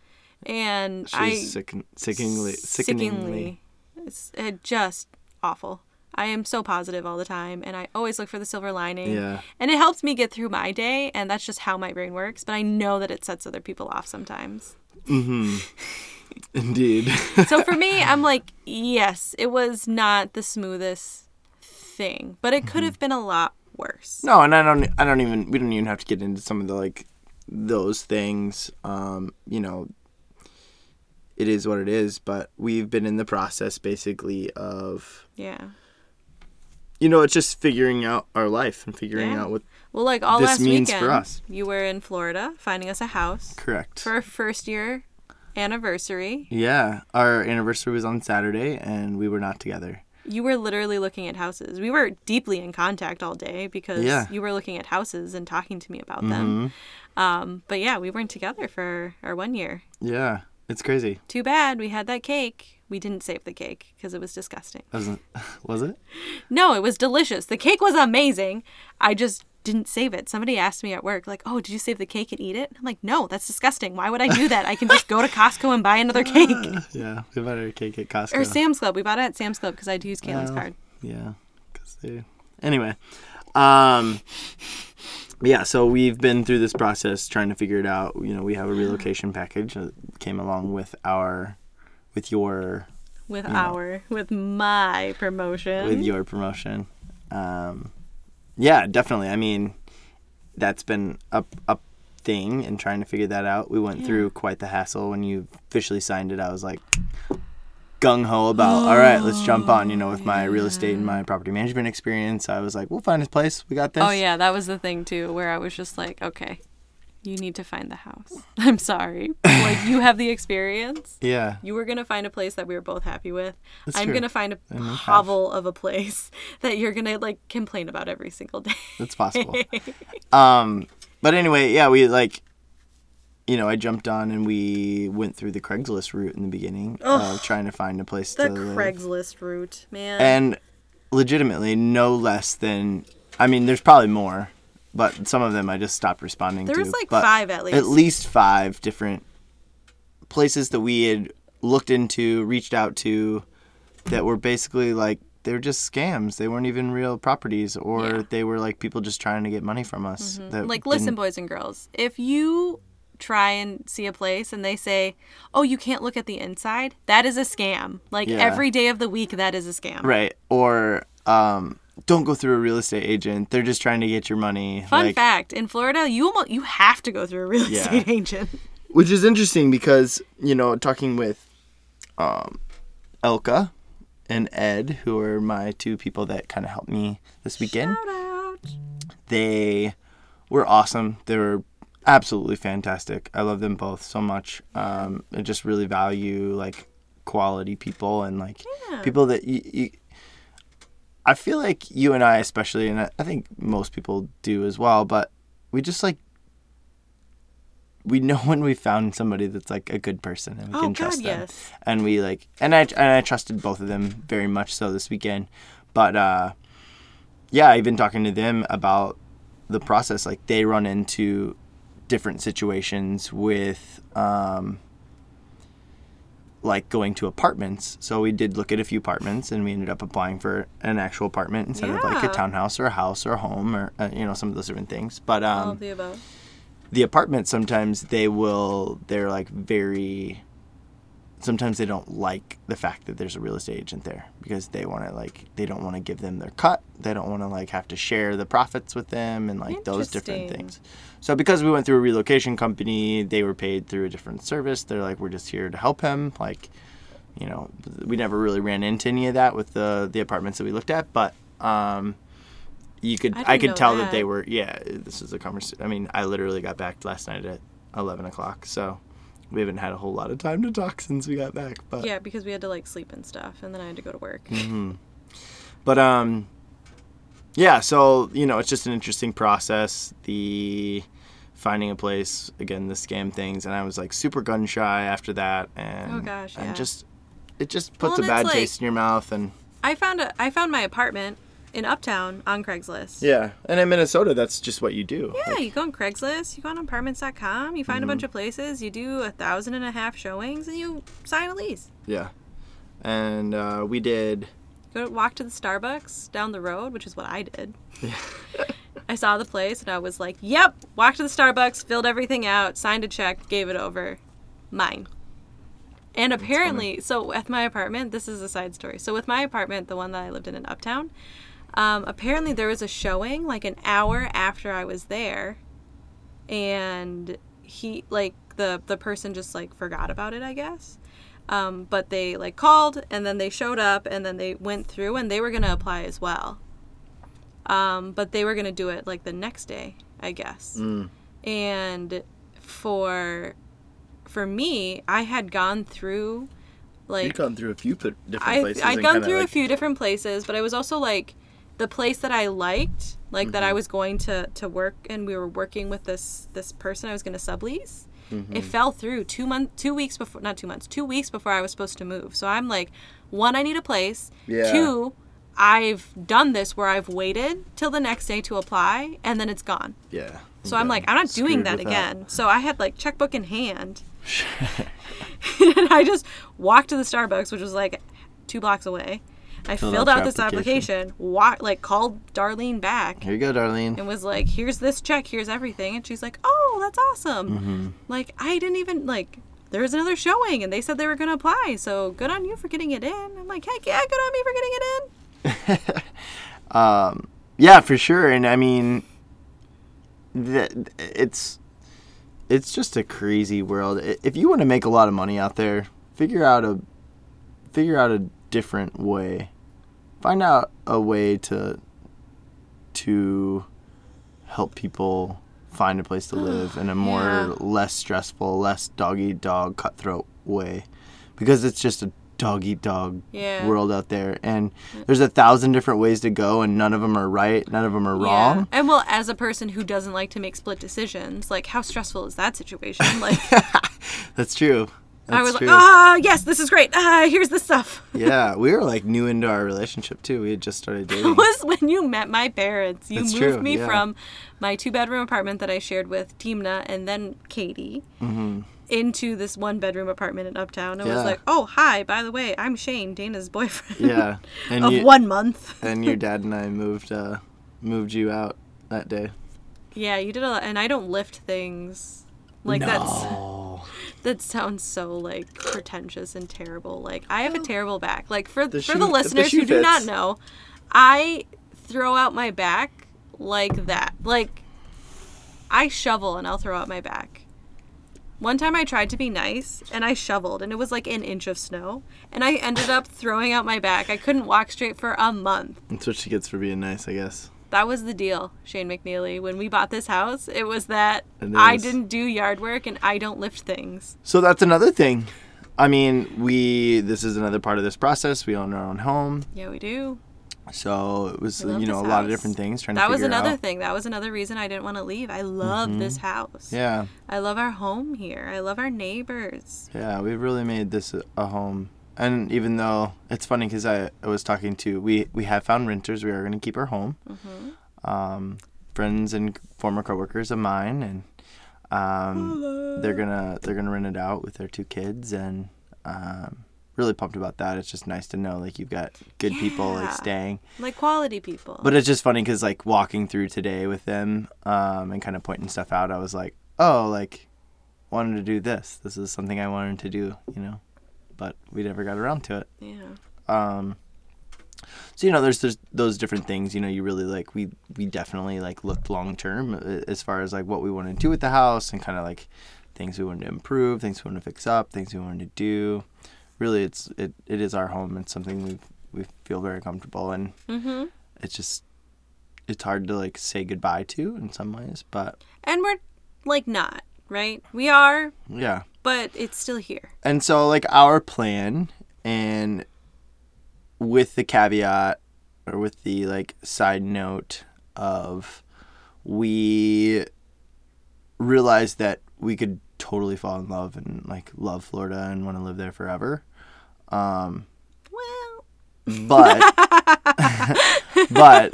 and she's I sicken, sickeningly, sickeningly. It's uh, just awful. I am so positive all the time, and I always look for the silver lining. Yeah. And it helps me get through my day, and that's just how my brain works. But I know that it sets other people off sometimes. Hmm. Indeed. So for me, I'm like, yes, it was not the smoothest thing, but it Mm-hmm. could have been a lot worse. no, and I don't. I don't even. We don't even have to get into some of the like those things. Um, you know, it is what it is. But we've been in the process basically of Yeah. you know it's just figuring out our life and figuring Yeah. out what Well, like all This last means weekend, for us. you were in Florida finding us a house correct. for our first year anniversary. Yeah, our anniversary was on Saturday, and we were not together. You were literally looking at houses. We were deeply in contact all day because Yeah. Mm-hmm. you were looking at houses and talking to me about them. Um, but yeah, we weren't together for our one year. Yeah, it's crazy. Too bad we had that cake. We didn't save the cake because it was disgusting. Wasn't was it? No, it was delicious. The cake was amazing. I just didn't save it. Somebody asked me at work, like, "Oh, did you save the cake and eat it?" I'm like, "No, that's disgusting. Why would I do that? I can just go to Costco and buy another cake." Yeah, we bought our cake at Costco. Or Sam's Club. We bought it at Sam's Club because I had to use Kaylin's card. Yeah, because they. Anyway, um, yeah. So we've been through this process trying to figure it out. You know, we have a relocation package that came along with our, with your, With our, with my promotion. with your promotion. Um, yeah, definitely. I mean, that's been a a thing and trying to figure that out. We went through quite the hassle when you officially signed it. I was like gung ho about, all right, let's jump on. You know, with my real estate and oh, my property management experience, I was like, we'll find a place. We got this. oh yeah, that was the thing too, where I was just like, okay, you need to find the house. I'm sorry, like you have the experience. Yeah. You were gonna find a place that we were both happy with. That's I'm true. gonna find a have. hovel of a place that you're gonna like complain about every single day. That's possible. um, but anyway, yeah, we like, you know, I jumped on and we went through the Craigslist route in the beginning of trying to find a place the to live. Craigslist route, man. and legitimately no less than I mean, there's probably more, but some of them I just stopped responding There to. There was, like, but five at least. At least five different places that we had looked into, reached out to, that were basically like they were just scams. They weren't even real properties, or Yeah. they were like people just trying to get money from us. That like, listen, didn't- boys and girls, if you try and see a place and they say, "Oh, you can't look at the inside," that is a scam. Like Yeah. every day of the week, that is a scam. right? Or um, don't go through a real estate agent. They're just trying to get your money. Fun like, fact: in Florida, you almost, you have to go through a real Yeah. estate agent. which is interesting because you know talking with um, Elka and Ed, who are my two people that kind of helped me this weekend. Shout out. They were awesome. They were absolutely fantastic. I love them both so much. Um, I just really value like quality people and like Yeah. people that you, you. I feel like you and I, especially, and I, think most people do as well, but we just like we know when we found somebody that's like a good person and we Oh, can God, trust them yes. and we like and I and I trusted both of them very much so this weekend. But uh yeah, I've been talking to them about the process. Like they run into different situations with um like going to apartments. So we did look at a few apartments and we ended up applying for an actual apartment instead of like a townhouse or a house or a home or uh, you know some of those different things. But um All the above. the apartments sometimes they will they're like very sometimes they don't like the fact that there's a real estate agent there because they want to like they don't want to give them their cut they don't want to like have to share the profits with them and like those different things so because we went through a relocation company they were paid through a different service they're like we're just here to help him like you know we never really ran into any of that with the the apartments that we looked at but um you could I I, could tell that. that. they were yeah this is a conversation I mean I literally got back last night at 11 o'clock so we haven't had a whole lot of time to talk since we got back but Yeah, because we had to like sleep and stuff, and then I had to go to work. Mm-hmm. but um yeah so you know it's just an interesting process the finding a place again the scam things and I was like super gun shy after that and Oh, gosh, yeah. and just it just puts and a bad like- taste in your mouth and I found a I found my apartment in Uptown on Craigslist. yeah and in Minnesota that's just what you do Yeah, you go on Craigslist, you go on apartments.com, you find a Mm-hmm. bunch of places, you do a thousand and a half showings, and you sign a lease. yeah and uh, we did Go walk to the Starbucks down the road, which is what I did. I saw the place and I was like, "Yep." Walked to the Starbucks, filled everything out, signed a check, gave it over, mine. And apparently, so at my apartment, this is a side story. So with my apartment, the one that I lived in in Uptown, um, apparently there was a showing like an hour after I was there, and he like the the person just like forgot about it, I guess. Um, but they like called and then they showed up and then they went through and they were gonna apply as well. Um, but they were gonna do it like the next day, I guess. Mm. And for for me, I had gone through like you've gone through a few different places I'd and gone through a few different places, but I was also like the place that I liked, like that I Mm-hmm. was going to to work, and we were working with this this person I was going to sublease. Mm-hmm. It fell through two months, two weeks before, not two months, two weeks before I was supposed to move. So I'm like, one, I need a place. Yeah. Two, I've done this where I've waited till the next day to apply, and then it's gone. yeah So I'm like, I'm not doing that again. So I had like checkbook in hand. and I just walked to the Starbucks, which was like two blocks away. I Filled filled out this application, wa- like called Darlene back here you go darlene and was like, "Here's this check, here's everything." And she's like, "Oh, that's awesome." Mm-hmm. Like I didn't even like there was another showing and they said they were going to apply. So, good on you for getting it in. I'm like, "Heck yeah, good on me for getting it in." um, yeah, for sure. And I mean, th- it's it's just a crazy world. If you want to make a lot of money out there, figure out a figure out a different way. Find out a way to to help people find a place to live in a more Yeah. less stressful, less dog eat dog cutthroat way, because it's just a dog eat dog Yeah. world out there, and there's a thousand different ways to go, and none of them are right, none of them are wrong. Yeah. And well, as a person who doesn't like to make split decisions, like how stressful is that situation? Like That's true. That's I was true. like, ah, yes, this is great. Ah, here's the stuff. yeah, we were like new into our relationship too. We had just started dating. It was when you met my parents. You That's moved true, me yeah. from my two bedroom apartment that I shared with Timna and then Katie into this one bedroom apartment in Uptown. It Mm-hmm. Yeah. was like, oh, hi, by the way, I'm Shane, Dana's boyfriend. yeah, and of you, one month. and your dad and I moved uh, moved you out that day. yeah, you did a lot. And I don't lift things. Like that's that sounds so like pretentious and terrible. Like I have a terrible back. Like for The for shoe- the the listeners shoe who do not know, I throw out my back like that. Like I shovel and I'll throw out my back. One time I tried to be nice and I shoveled and it was like an inch of snow and I ended up throwing out my back. I couldn't walk straight for a month. That's what she gets for being nice, I guess. That was the deal, Shane McNeeley. When we bought this house, it was that It I didn't do yard work and I don't lift things. So that's another thing. I mean, we this is another part of this process. We own our own home, Yeah, we do. So it was you know a lot of different things trying That to was another out. thing. That was another reason I didn't want to leave. I love this house. Yeah, I love our home here. I love our neighbors. yeah, we've really made this a, home. And even though it's funny because I, I was talking to we we have found renters. We are going to keep our home. Mm-hmm. Um, friends and former coworkers of mine, and um, they're gonna they're gonna rent it out with their two kids, and um, really pumped about that. It's just nice to know like you've got good people like staying. Like quality people. But it's just funny because like walking through today with them um, and kind of pointing stuff out, I was like, oh, like wanted to do this. This is something I wanted to do, you know. But we never got around to it. yeah. Um, so you know, there's there's those different things. You know, you really like we we definitely like looked long term uh, as far as like what we wanted to do with the house and kind of like things we wanted to improve, things we wanted to fix up, things we wanted to do. Really, it's it, it is our home. It's something we we feel very comfortable in Mm-hmm. it's just it's hard to like say goodbye to in some ways but And we're like not, right? We are, yeah but it's still here. and so like our plan and with the caveat or with the like side note of we realized that we could totally fall in love and like love Florida and want to live there forever um Well, but but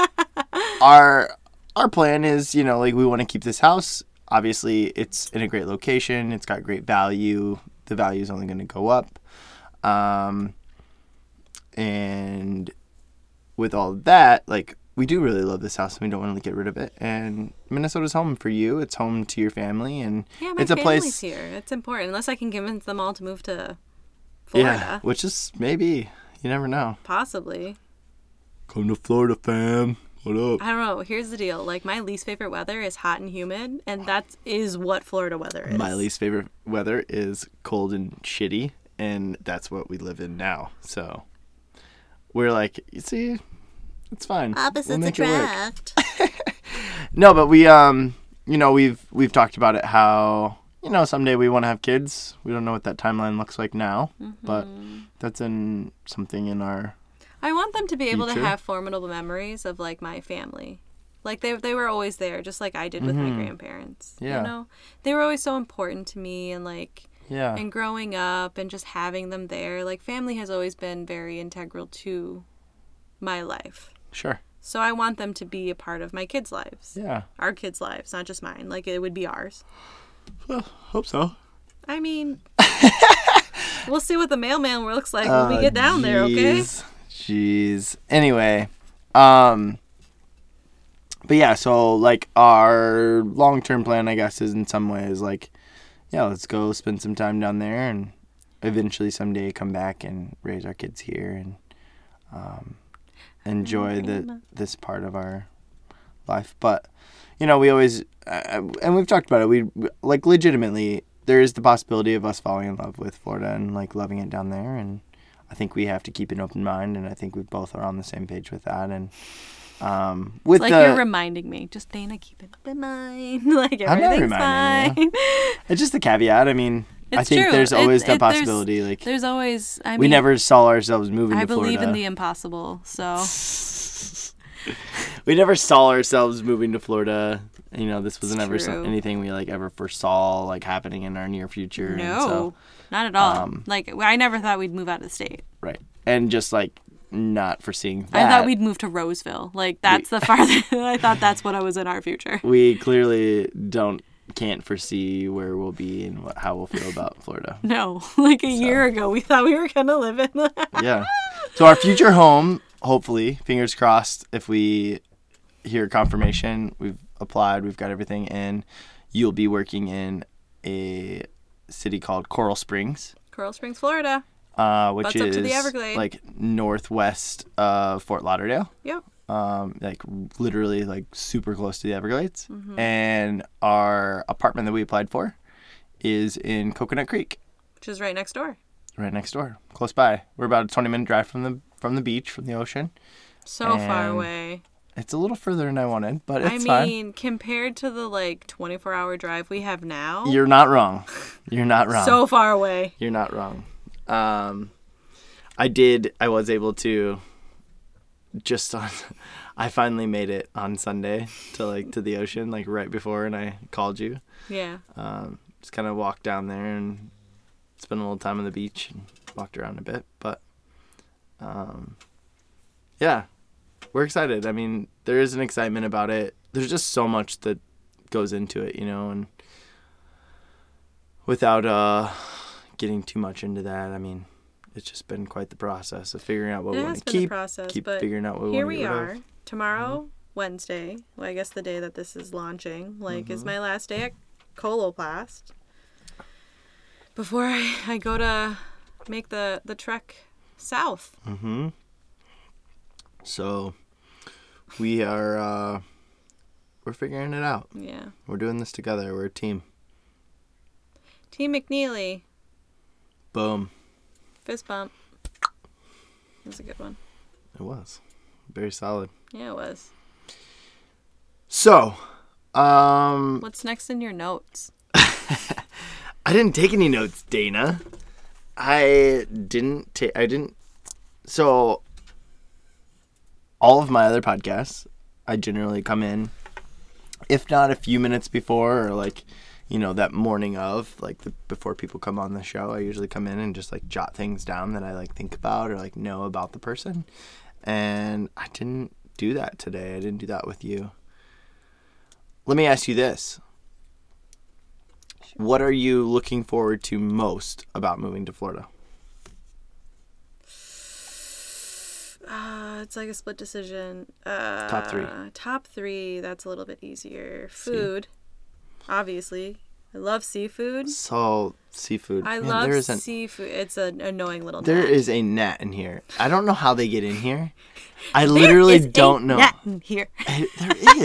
our our plan is you know like we want to keep this house. Obviously it's in a great location. It's got great value. The value is only going to go up. Um and with all that like we do really love this house and we don't want to get rid of it. And minnesota's home for you. It's home to your family and yeah, my it's a family's place here. It's important. Unless I can convince them all to move to yeah which is maybe you never know Possibly. come to florida fam what up I don't know. Here's the deal. Like my least favorite weather is hot and humid, and that is what Florida weather is. My least favorite weather is cold and shitty, and that's what we live in now. So we're like, you see, it's fine. We'll make it work. No, but we, um, you know, we've we've talked about it. How you know someday we want to have kids. We don't know what that timeline looks like now, but that's in something in our I want them to be able to have formidable memories of like my family. Like they they were always there, just like I did with my grandparents. Mm-hmm. Yeah. You know, they were always so important to me, and like yeah and growing up and just having them there, like family has always been very integral to my life. sure So I want them to be a part of my kids' lives, yeah our kids' lives, not just mine. Like it would be ours. Well, hope so. I mean, we'll see what the mailman looks like when we get down there. Okay. Uh, Jeez. Jeez. Anyway, um, but yeah, so like our long term plan, I guess, is in some ways like, yeah, let's go spend some time down there and eventually someday come back and raise our kids here and um, enjoy the this part of our life. But you know, we always uh, and we've talked about it. We like legitimately there is the possibility of us falling in love with Florida and like loving it down there and I think we have to keep an open mind and I think we both are on the same page with that and um with Like the you're reminding me, just Dana, keep an open mind. like I'm not everything's fine. it's just the caveat. I mean, I think true. there's It- always it- that there's- possibility like There's always. I mean, we never saw ourselves moving I believe Florida. in the impossible. So we never saw ourselves moving to Florida. You know, this was It's never anything we like ever foresaw like happening in our near future. no, so- not at all. um, like I never thought we'd move out of the state. right. And just like not foreseeing that. I thought we'd move to Roseville. Like that's the farthest. I thought that's what I was in our future. we clearly don't can't foresee where we'll be and what, how we'll feel about Florida. No, like a year ago, we thought we were gonna live in. yeah. So our future home, hopefully, fingers crossed, if we hear confirmation, we've applied, we've got everything in, you'll be working in a city called Coral Springs, Coral Springs, Florida. uh, which Butts is to the Everglades. like northwest of Fort Lauderdale. Yep. um, like literally like super close to the Everglades, Mm-hmm. and our apartment that we applied for is in Coconut Creek, Which is right next door. right next door, close by. We're about a twenty minute drive from the from the beach, from the ocean. So far away. It's a little further than I wanted, but I it's fine. mean, compared to the like 24 hour drive we have now, You're not wrong. You're not wrong. so far away. You're not wrong. Um, I did. I was able to. Just on, I finally made it on Sunday to like to the ocean, like right before, and I called you. Yeah. Um, just kind of walked down there and spent a little time on the beach and walked around a bit. But, um, yeah, we're excited. I mean, there is an excitement about it. There's just so much that goes into it, you know, and without uh getting too much into that, I mean, it's just been quite the process of figuring out what It we want to keep, process, keep figuring out what we here want to we get rid are. Tomorrow, Wednesday, well, I guess the day that this is launching, like, Mm-hmm. is my last day at Coloplast. Before I, I go to make the, the trek south. Mm-hmm. So we are uh we're figuring it out. Yeah. We're doing this together. We're a team. Team McNeeley, Boom. fist bump. That's a good one. It was. Very solid. Yeah, it was. So, um What's next in your notes? I didn't take any notes, Dana. I didn't take I didn't so all of my other podcasts, I generally come in if not a few minutes before or like you know that morning of like the, before people come on the show i usually come in and just like jot things down that i like think about or like know about the person. And i didn't do that today. I didn't do that with you. Let me ask you this what are you looking forward to most about moving to florida Uh, it's like a split decision. Uh, Top three. Top three. That's a little bit easier. Food, obviously. I love seafood. so seafood I Man, love there is an seafood. It's an annoying little. there gnat. is a net in here i don't know how they get in here i literally don't know gnat in here. there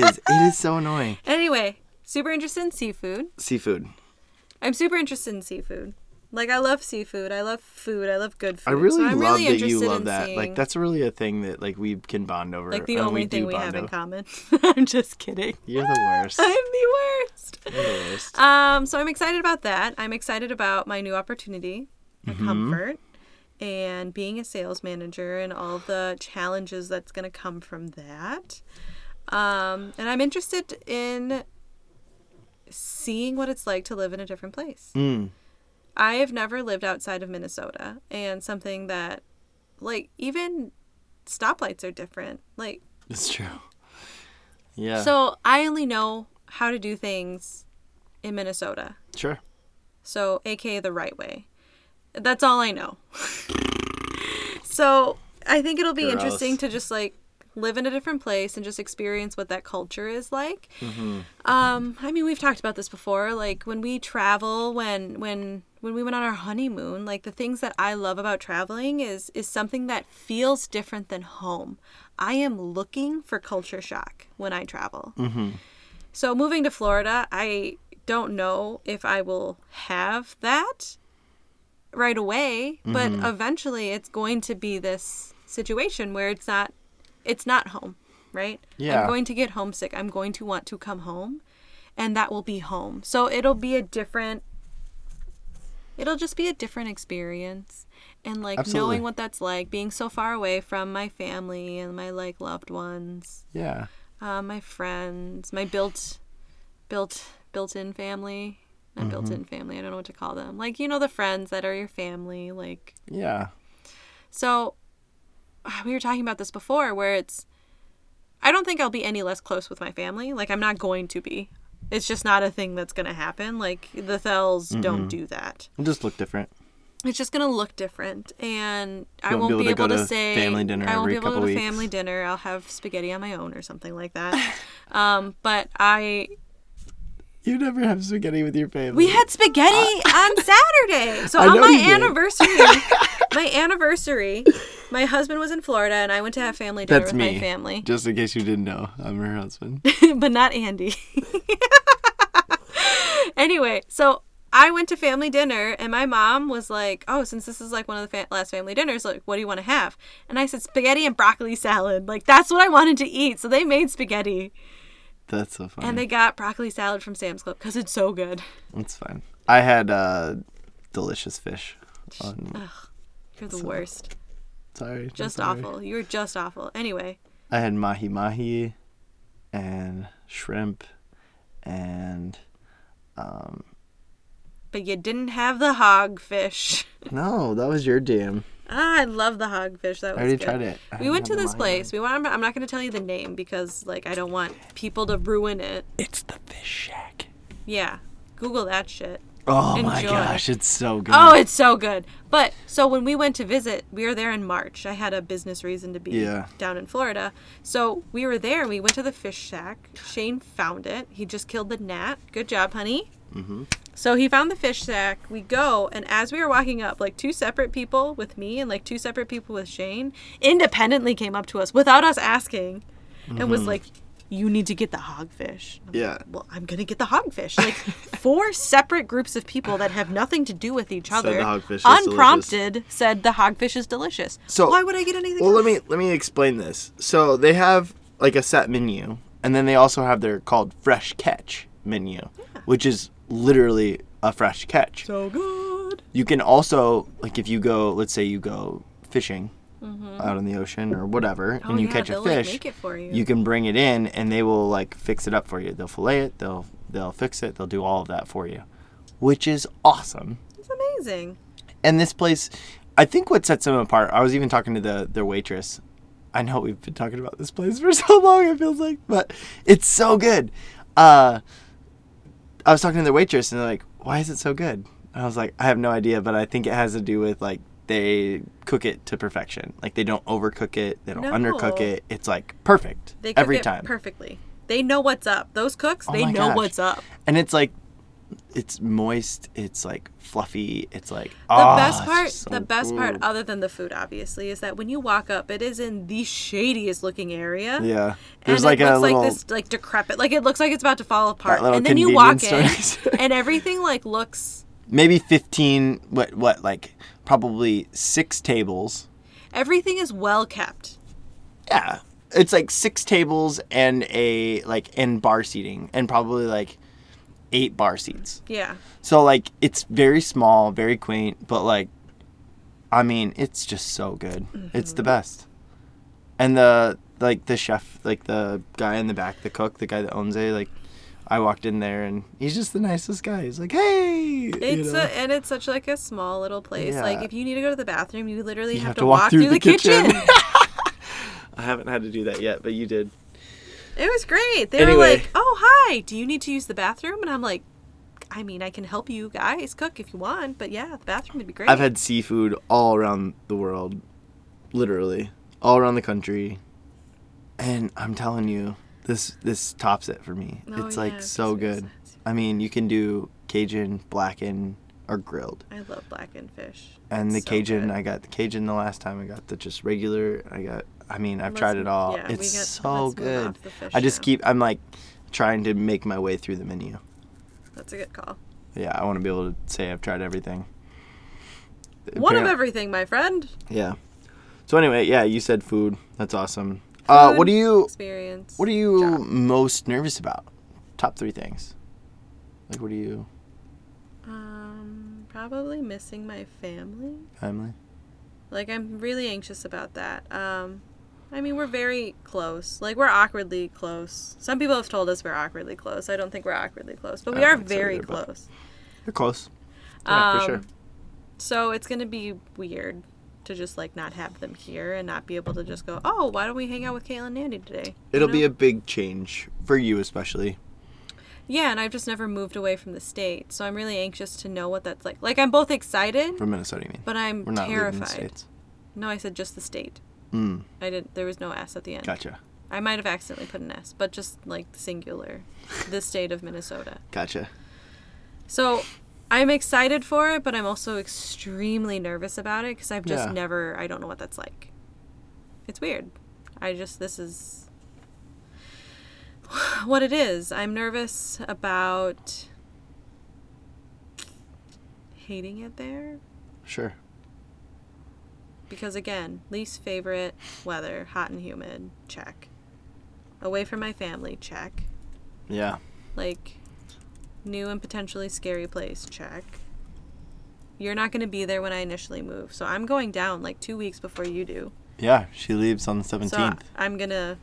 is it is so annoying anyway, super interested in seafood. seafood I'm super interested in seafood. Like I love seafood. I love food. I love good food. I really so love really that you love that. seeing, Like that's really a thing that like we can bond over. like the and only do thing we have in common. I'm just kidding. You're the worst. I'm the worst. You're the worst. Um, so I'm excited about that. I'm excited about my new opportunity at Mm-hmm. Comfort and being a sales manager and all the challenges that's going to come from that. Um, and I'm interested in seeing what it's like to live in a different place. Mm. I have never lived outside of Minnesota, and something that, like, even stoplights are different. Like, It's true. Yeah. so I only know how to do things in Minnesota. sure. So, aka the right way. That's all I know. so, I think it'll be Gross. interesting to just like live in a different place and just experience what that culture is like. Mm-hmm. Um, I mean, we've talked about this before. Like when we travel, when when when we went on our honeymoon, like the things that I love about traveling is is something that feels different than home. I am looking for culture shock when I travel. Mm-hmm. So moving to Florida, I don't know if I will have that right away, but Mm-hmm. eventually it's going to be this situation where it's not it's not home, right? Yeah. I'm going to get homesick. I'm going to want to come home and that will be home. So it'll be a different it'll just be a different experience and like Absolutely. knowing what that's like being so far away from my family and my like loved ones Yeah. uh, my friends, my built, built, built-in family, not Mm-hmm. built-in family. I don't know what to call them. Like you know the friends that are your family. Like Yeah. so, we were talking about this before, where it's. I don't think I'll be any less close with my family. Like I'm not going to be. It's just not a thing that's gonna happen. Like the Thells Mm-hmm. don't do that. It'll just look different. It's just gonna look different, and I won't won't be be able able, to to, go to say family dinner I won't be able to go to family dinner. I'll have spaghetti on my own or something like that. um, but I You never have spaghetti with your family. we had spaghetti on Saturday. So I on my anniversary, my anniversary, my husband was in Florida, and I went to have family dinner That's with me. my family, Just in case you didn't know, I'm her husband. but not Andy. anyway, so I went to family dinner, and my mom was like, "Oh, since this is like one of the fa- last family dinners, like, what do you want to have?" And I said, "Spaghetti and broccoli salad. Like, that's what I wanted to eat." So they made spaghetti, That's so funny. and they got broccoli salad from Sam's Club because it's so good. That's fine. I had uh, delicious fish. On, You're the worst. sorry. Just sorry. awful. You're just awful. Anyway, I had mahi mahi, and shrimp, and um. but you didn't have the hogfish. No, that was your damn. Ah, I love the hogfish. That was I already good. tried it. I We went to this mahi place. We want. I'm not going to tell you the name because like I don't want people to ruin it. It's the fish shack. Yeah, Google that shit. Oh my gosh, it's so good. Oh, it's so good. But so when we went to visit, we were there in March. I had a business reason to be Yeah. down in Florida. So we were there and we went to the fish shack. Shane found it. He just killed the gnat. Good job, honey. Mm-hmm. So he found the fish shack. We go, and as we were walking up, like two separate people with me and like two separate people with Shane independently came up to us without us asking and was mm-hmm. like, You need to get the hogfish. I'm Yeah. like, well, I'm going to get the hogfish. Like four separate groups of people that have nothing to do with each other, the hogfish is unprompted, said the hogfish is delicious. So- why would I get anything Well, else? let me let me explain this. So they have like a set menu, and then they also have their called fresh catch menu, which is literally a fresh catch. So good. You can also like if you go, let's say you go fishing out in the ocean or whatever, Oh, and you yeah, catch a like, fish, for you. you can bring it in, and they will like fix it up for you. They'll fillet it, they'll they'll fix it, they'll do all of that for you, which is awesome. It's amazing. And this place, I think what sets them apart. I was even talking to the their waitress. I know we've been talking about this place for so long. It feels like, but it's so good. Uh, I was talking to the waitress, and they're like, "Why is it so good?" And I was like, "I have no idea, but I think it has to do with like they cook it to perfection. Like they don't overcook it, they don't undercook it. It's like perfect They cook every it time. perfectly. They know what's up. Those cooks, Oh they my know gosh. what's up. and it's like, it's moist. It's like fluffy. It's like The ah, best part, so the best part, other than the food, obviously, is that when you walk up, it is in the shadiest looking area. Yeah. And There's it like looks a little like this, like decrepit, like it looks like it's about to fall apart. And then you walk in, and everything like looks, maybe 15 what what like probably six tables everything is well kept. yeah it's like six tables and a like and bar seating and probably like eight bar seats Yeah, so like it's very small very quaint but like i mean it's just so good it's Mm-hmm. the best and the like the chef like the guy in the back the cook the guy that owns it like i walked in there and he's just the nicest guy he's like hey it's you know? a, and it's such like a small little place. Yeah. Like if you need to go to the bathroom, you literally You have, to, walk, through, the, kitchen. I haven't had to do that yet, but you did. It was great. They were like, "Oh, hi. Do you need to use the bathroom?" And I'm like, "I mean, I can help you guys cook if you want, but yeah, the bathroom would be great." I've had seafood all around the world, literally all around the country, and I'm telling you, this this tops it for me. Oh, it's yeah, like so good. I mean, you can do Cajun, blackened, or grilled. I love blackened fish. And It's the so Cajun, good. I got the Cajun the last time. I got the just regular. I got. I mean, I've Let's- tried it all. yeah, we it's so let's move good. off the fish I just now. keep. I'm like trying to make my way through the menu. That's a good call. Yeah, I want to be able to say I've tried everything. One of Apparent- everything, my friend. Yeah. So anyway, yeah, you said food. That's awesome. Uh, what are you Experience. What are you job. most nervous about? Top three things. Like, what are you Um, probably missing my family. family? Like I'm really anxious about that. Um, I mean, we're very close. Like we're awkwardly close. Some people have told us we're awkwardly close. I don't think we're awkwardly close, but we are think so very either, close. You're close. Yeah, for Um, sure. So it's gonna be weird to just like not have them here and not be able to just go. Oh, why don't we hang out with Caitlin and Andy today? You It'll be know? a big change for you, especially. yeah, and I've just never moved away from the state, so I'm really anxious to know what that's like. Like I'm both excited, From Minnesota, you mean? but I'm We're not leaving the terrified. states. No, I said just the state. Mm, I didn't. There was no S at the end. gotcha. I might have accidentally put an S, but just like singular, the state of Minnesota. Gotcha. So I'm excited for it, but I'm also extremely nervous about it because I've just Yeah. never, I don't know what that's like. it's weird. I just this is what it is. I'm nervous about hating it there Sure. Because again, least favorite weather, hot and humid, check. Away from my family, check. Yeah. Like new and potentially scary place, check. You're not going to be there when I initially move. So I'm going down like 2 weeks before you do. Yeah. She leaves on the So seventeenth. I'm going to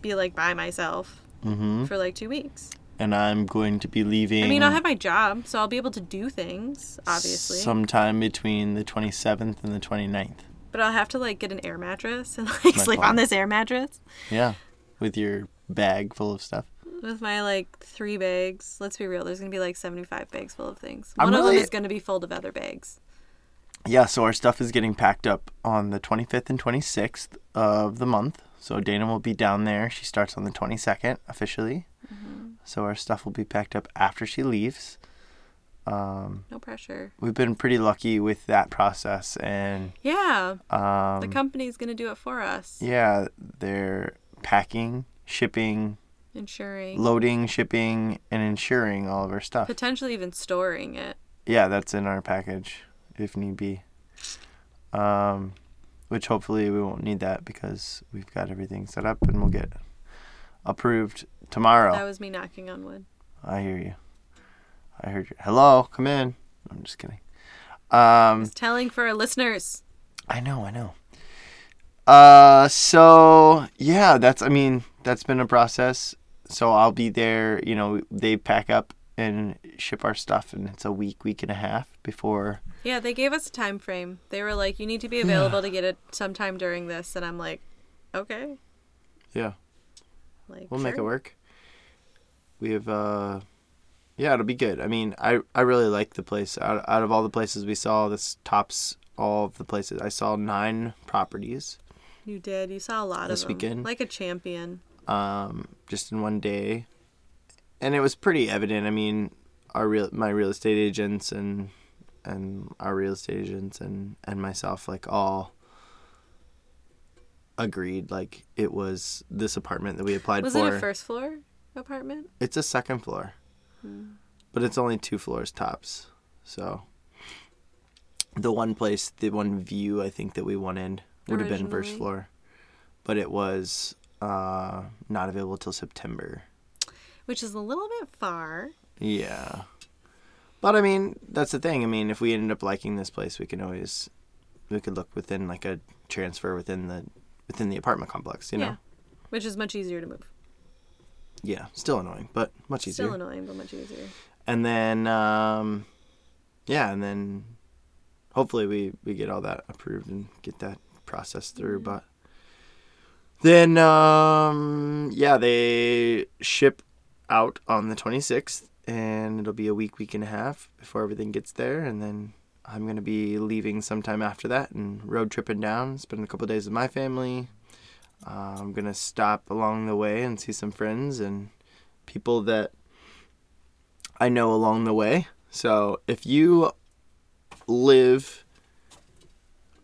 be like by myself mm-hmm. for like 2 weeks. And I'm going to be leaving. I mean, I'll have my job, so I'll be able to do things, obviously. sometime between the twenty seventh and the 29th. But I'll have to like get an air mattress and like sleep on this air mattress Yeah. With your bag full of stuff. with my like three bags. Let's be real, there's going to be like 75 bags full of things. I'm One of them is going to be full of other bags. Yeah, so our stuff is getting packed up on the 25th and 26th of the month. So Dana will be down there. She starts on the 22nd officially. Mm-hmm. So our stuff will be packed up after she leaves. Um, No pressure. we've been pretty lucky with that process, and Yeah, um, the company's going to do it for us. yeah, they're packing, shipping, Insuring, loading, shipping, and insuring all of our stuff. potentially even storing it. Yeah, that's in our package if need be. Um, which hopefully we won't need that because we've got everything set up and we'll get approved tomorrow. That was me knocking on wood. I hear you. I heard you. Hello, come in. I'm just kidding. Um, It's telling for our listeners. I know, I know. Uh, so yeah, that's. I mean, that's been a process. So I'll be there. You know, they pack up and ship our stuff, and it's a week, week and a half before. Yeah, they gave us a time frame. They were like, "You need to be available to get it sometime during this," and I'm like, "Okay." Yeah. Like, We'll make it work. We have uh yeah, it'll be good. I mean, I I really like the place. Out out of all the places we saw, this tops all of the places. I saw 9 properties You did. You saw a lot This of them. weekend? Like a champion. um just in one day. And it was pretty evident. I mean, our real my real estate agents and and our real estate agents and and myself like all agreed like it was this apartment that we applied Was for. Was it a first floor apartment? It's a second floor, but it's only two floors tops. So the one place, the one view I think that we wanted would have been first floor, but it was uh, not available till September. Which is a little bit far. Yeah, but I mean that's the thing. I mean, if we ended up liking this place, we can always we could look within like a transfer within the within the apartment complex. You know, Yeah. Which is much easier to move. Yeah, still annoying, but much easier. Still annoying, but much easier. and then um yeah and then hopefully we we get all that approved and get that process through but then um yeah they ship out on the 26th and it'll be a week week and a half before everything gets there and then i'm going to be leaving sometime after that and road tripping down spending a couple days with my family uh, i'm going to stop along the way and see some friends and people that I know along the way. So if you live,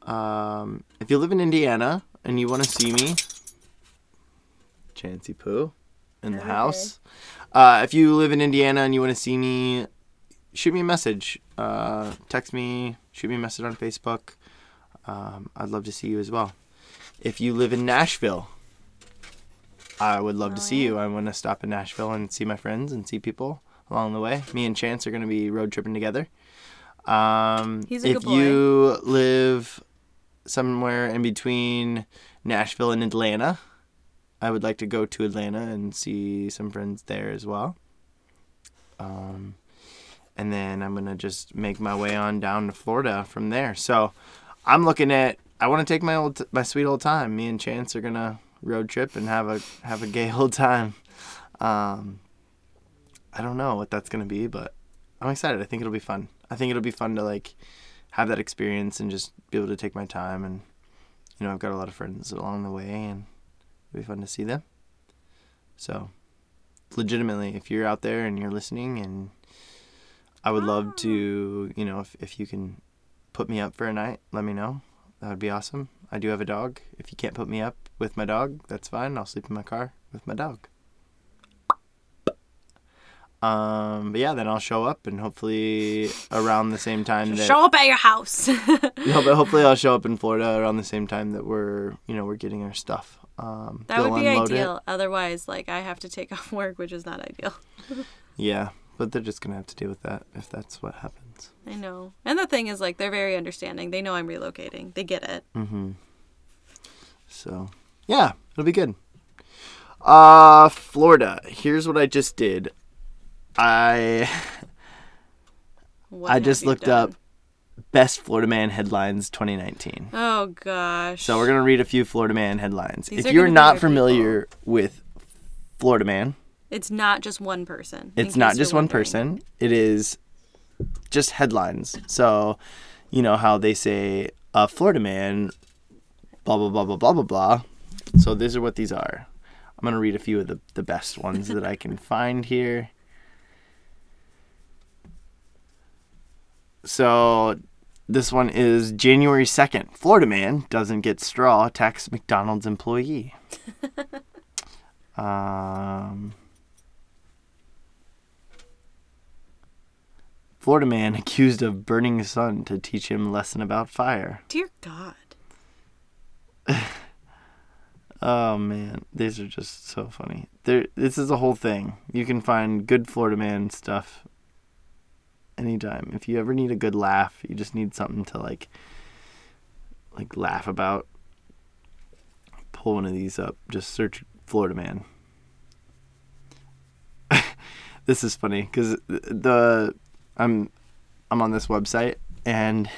um, if you live in Indiana and you want to see me, Chancy Poo, in the Okay. house. Uh, if you live in Indiana and you want to see me, shoot me a message. Uh, text me, shoot me a message on Facebook. Um, I'd love to see you as well. If you live in Nashville, I would love to Oh, see yeah. you. I want to stop in Nashville and see my friends and see people along the way. Me and Chance are going to be road tripping together. Um, He's a if good boy. you live somewhere in between Nashville and Atlanta, I would like to go to Atlanta and see some friends there as well. Um, and then I'm gonna just make my way on down to Florida from there. So I'm looking at. I want to take my old, my sweet old time. Me and Chance are gonna road trip and have a have a gay old time. Um, I don't know what that's gonna be, but I'm excited. I think it'll be fun. I think it'll be fun to like have that experience and just be able to take my time and you know I've got a lot of friends along the way and it'll be fun to see them. So legitimately, if you're out there and you're listening and I would love to, you know, if, if you can put me up for a night, let me know. That would be awesome. I do have a dog. If you can't put me up with my dog, that's fine. I'll sleep in my car with my dog. Um, but yeah, then I'll show up and hopefully around the same time that Show up at your house. no, but hopefully I'll show up in Florida around the same time that we're you know we're getting our stuff. Um, that would be unload it. ideal. Otherwise, like I have to take off work, which is not ideal. Yeah, but they're just gonna have to deal with that if that's what happens. I know. And the thing is, like, they're very understanding. They know I'm relocating. They get it. Mm-hmm. So yeah, it'll be good. Uh, Florida. Here's what I just did. I What I just looked done? up best Florida Man headlines 2019. Oh gosh. So we're gonna read a few Florida Man headlines. These if you're not familiar with Florida Man, It's not just one person. it's not just one wondering. person. It is just headlines. So, you know how they say a Florida man, blah blah blah blah blah blah blah. So these are what these are. I'm gonna read a few of the the best ones that I can find here. So this one is January 2nd. Florida man doesn't get straw, attacks McDonald's employee. um, Florida man accused of burning son to teach him lesson about fire. Dear God. Oh man, these are just so funny. There, this is a whole thing. You can find good Florida man stuff anytime. If you ever need a good laugh, you just need something to like, like laugh about. Pull one of these up. Just search Florida man. this is funny because the I'm I'm on this website and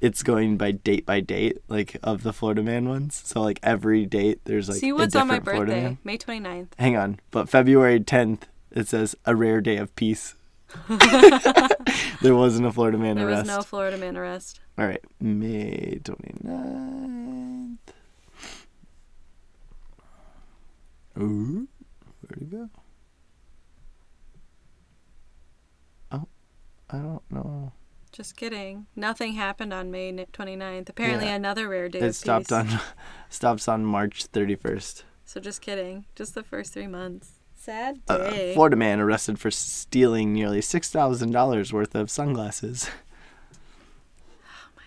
it's going by date by date, like of the Florida Man ones. So like every date, there's like See what's on my birthday. May 29th. Hang on, but February 10th, it says a rare day of peace. there wasn't a Florida man There arrest. There was no Florida man arrest. All right, May 29th. Ooh, where'd it go? I don't know. Just kidding. Nothing happened on May ni- 29th. Apparently, Yeah. another rare day It stopped peace. on stops on March 31st. So just kidding. Just the first three months. Sad A day. Florida man arrested for stealing nearly six thousand dollars worth of sunglasses. oh my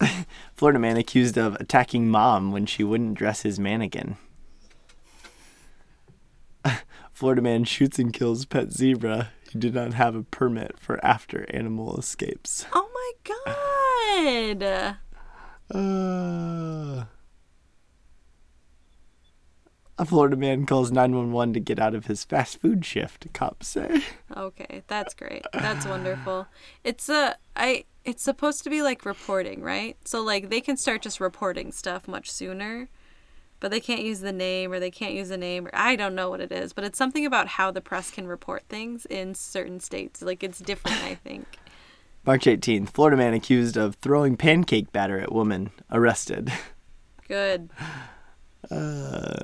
gosh. Florida man accused of attacking mom when she wouldn't dress his mannequin. Florida man shoots and kills pet zebra did not have a permit for after animal escapes. Oh my god. Uh, a Florida man calls 911 to get out of his fast food shift, cops say. Okay, that's great. That's wonderful. It's a I it's supposed to be like reporting, right? So like they can start just reporting stuff much sooner. But they can't use the name or they can't use the name or I don't know what it is, but it's something about how the press can report things in certain states. Like it's different, I think. March 18th, Florida man accused of throwing pancake batter at woman arrested. Good. Uh,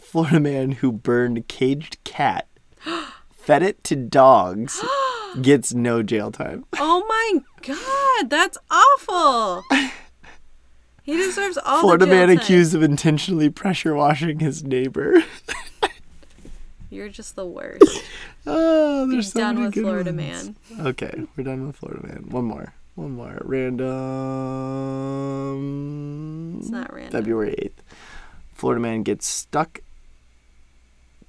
Florida man who burned caged cat, fed it to dogs, gets no jail time. Oh my god, that's awful. He deserves all Florida the jail man time. accused of intentionally pressure washing his neighbor. You're just the worst. oh, there's Be so done many with good Florida ones. man. Okay, we're done with Florida man. One more. One more. Random. It's not random. February 8th. Florida man gets stuck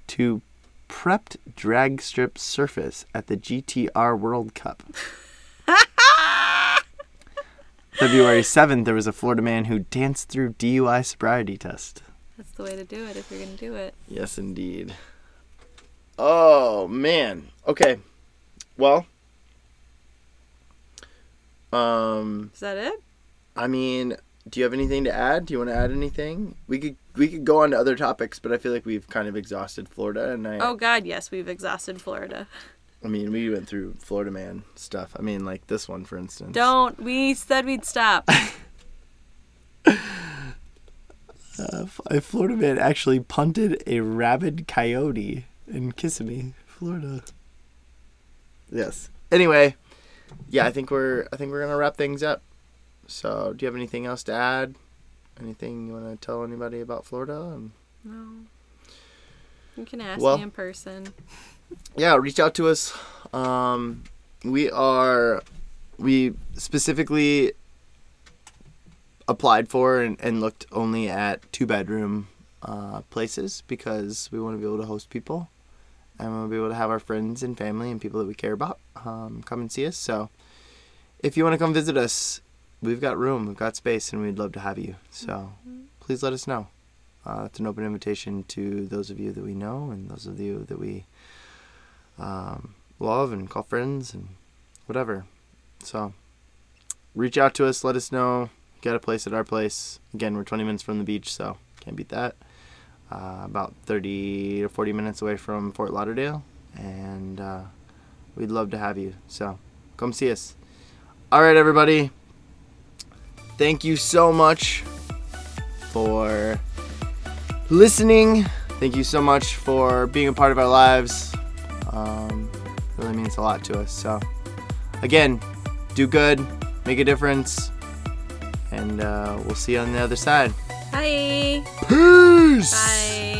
to prepped drag strip surface at the GTR World Cup. February 7th, there was a Florida man who danced through DUI sobriety test. That's the way to do it if you're gonna do it. Yes, indeed. Oh, man. Okay. Well, um, Is that it? I mean, do you have anything to add? Do you want to add anything? We could we could go on to other topics, but I feel like we've kind of exhausted Florida, and I Oh God, yes, we've exhausted Florida. I mean we went through Florida man stuff. I mean, like this one for instance. Don't. We said we'd stop. Uh, a Florida man actually punted a rabid coyote in Kissimmee, Florida. Yes. Anyway, yeah, I think we're I think we're gonna wrap things up. So, do you have anything else to add? Anything you want to tell anybody about Florida? And, No. You can ask Well- me in person. Yeah, reach out to us. Um, we are, we specifically applied for and, and looked only at two bedroom uh, places because we want to be able to host people and we want to be able to have our friends and family and people that we care about um, come and see us. So if you want to come visit us, we've got room, we've got space, and we'd love to have you. So please let us know. Uh, it's an open invitation to those of you that we know and those of you that we um, love and call friends and whatever. So reach out to us, let us know. Get a place at our place. Again, we're 20 minutes from the beach, so can't beat that. Uh, about 30 to 40 minutes away from Fort Lauderdale, and uh, we'd love to have you. So come see us. All right, everybody. Thank you so much for listening. Thank you so much for being a part of our lives. Um, really means a lot to us. So, again, do good, make a difference, and uh, we'll see you on the other side. Bye. Peace. Bye.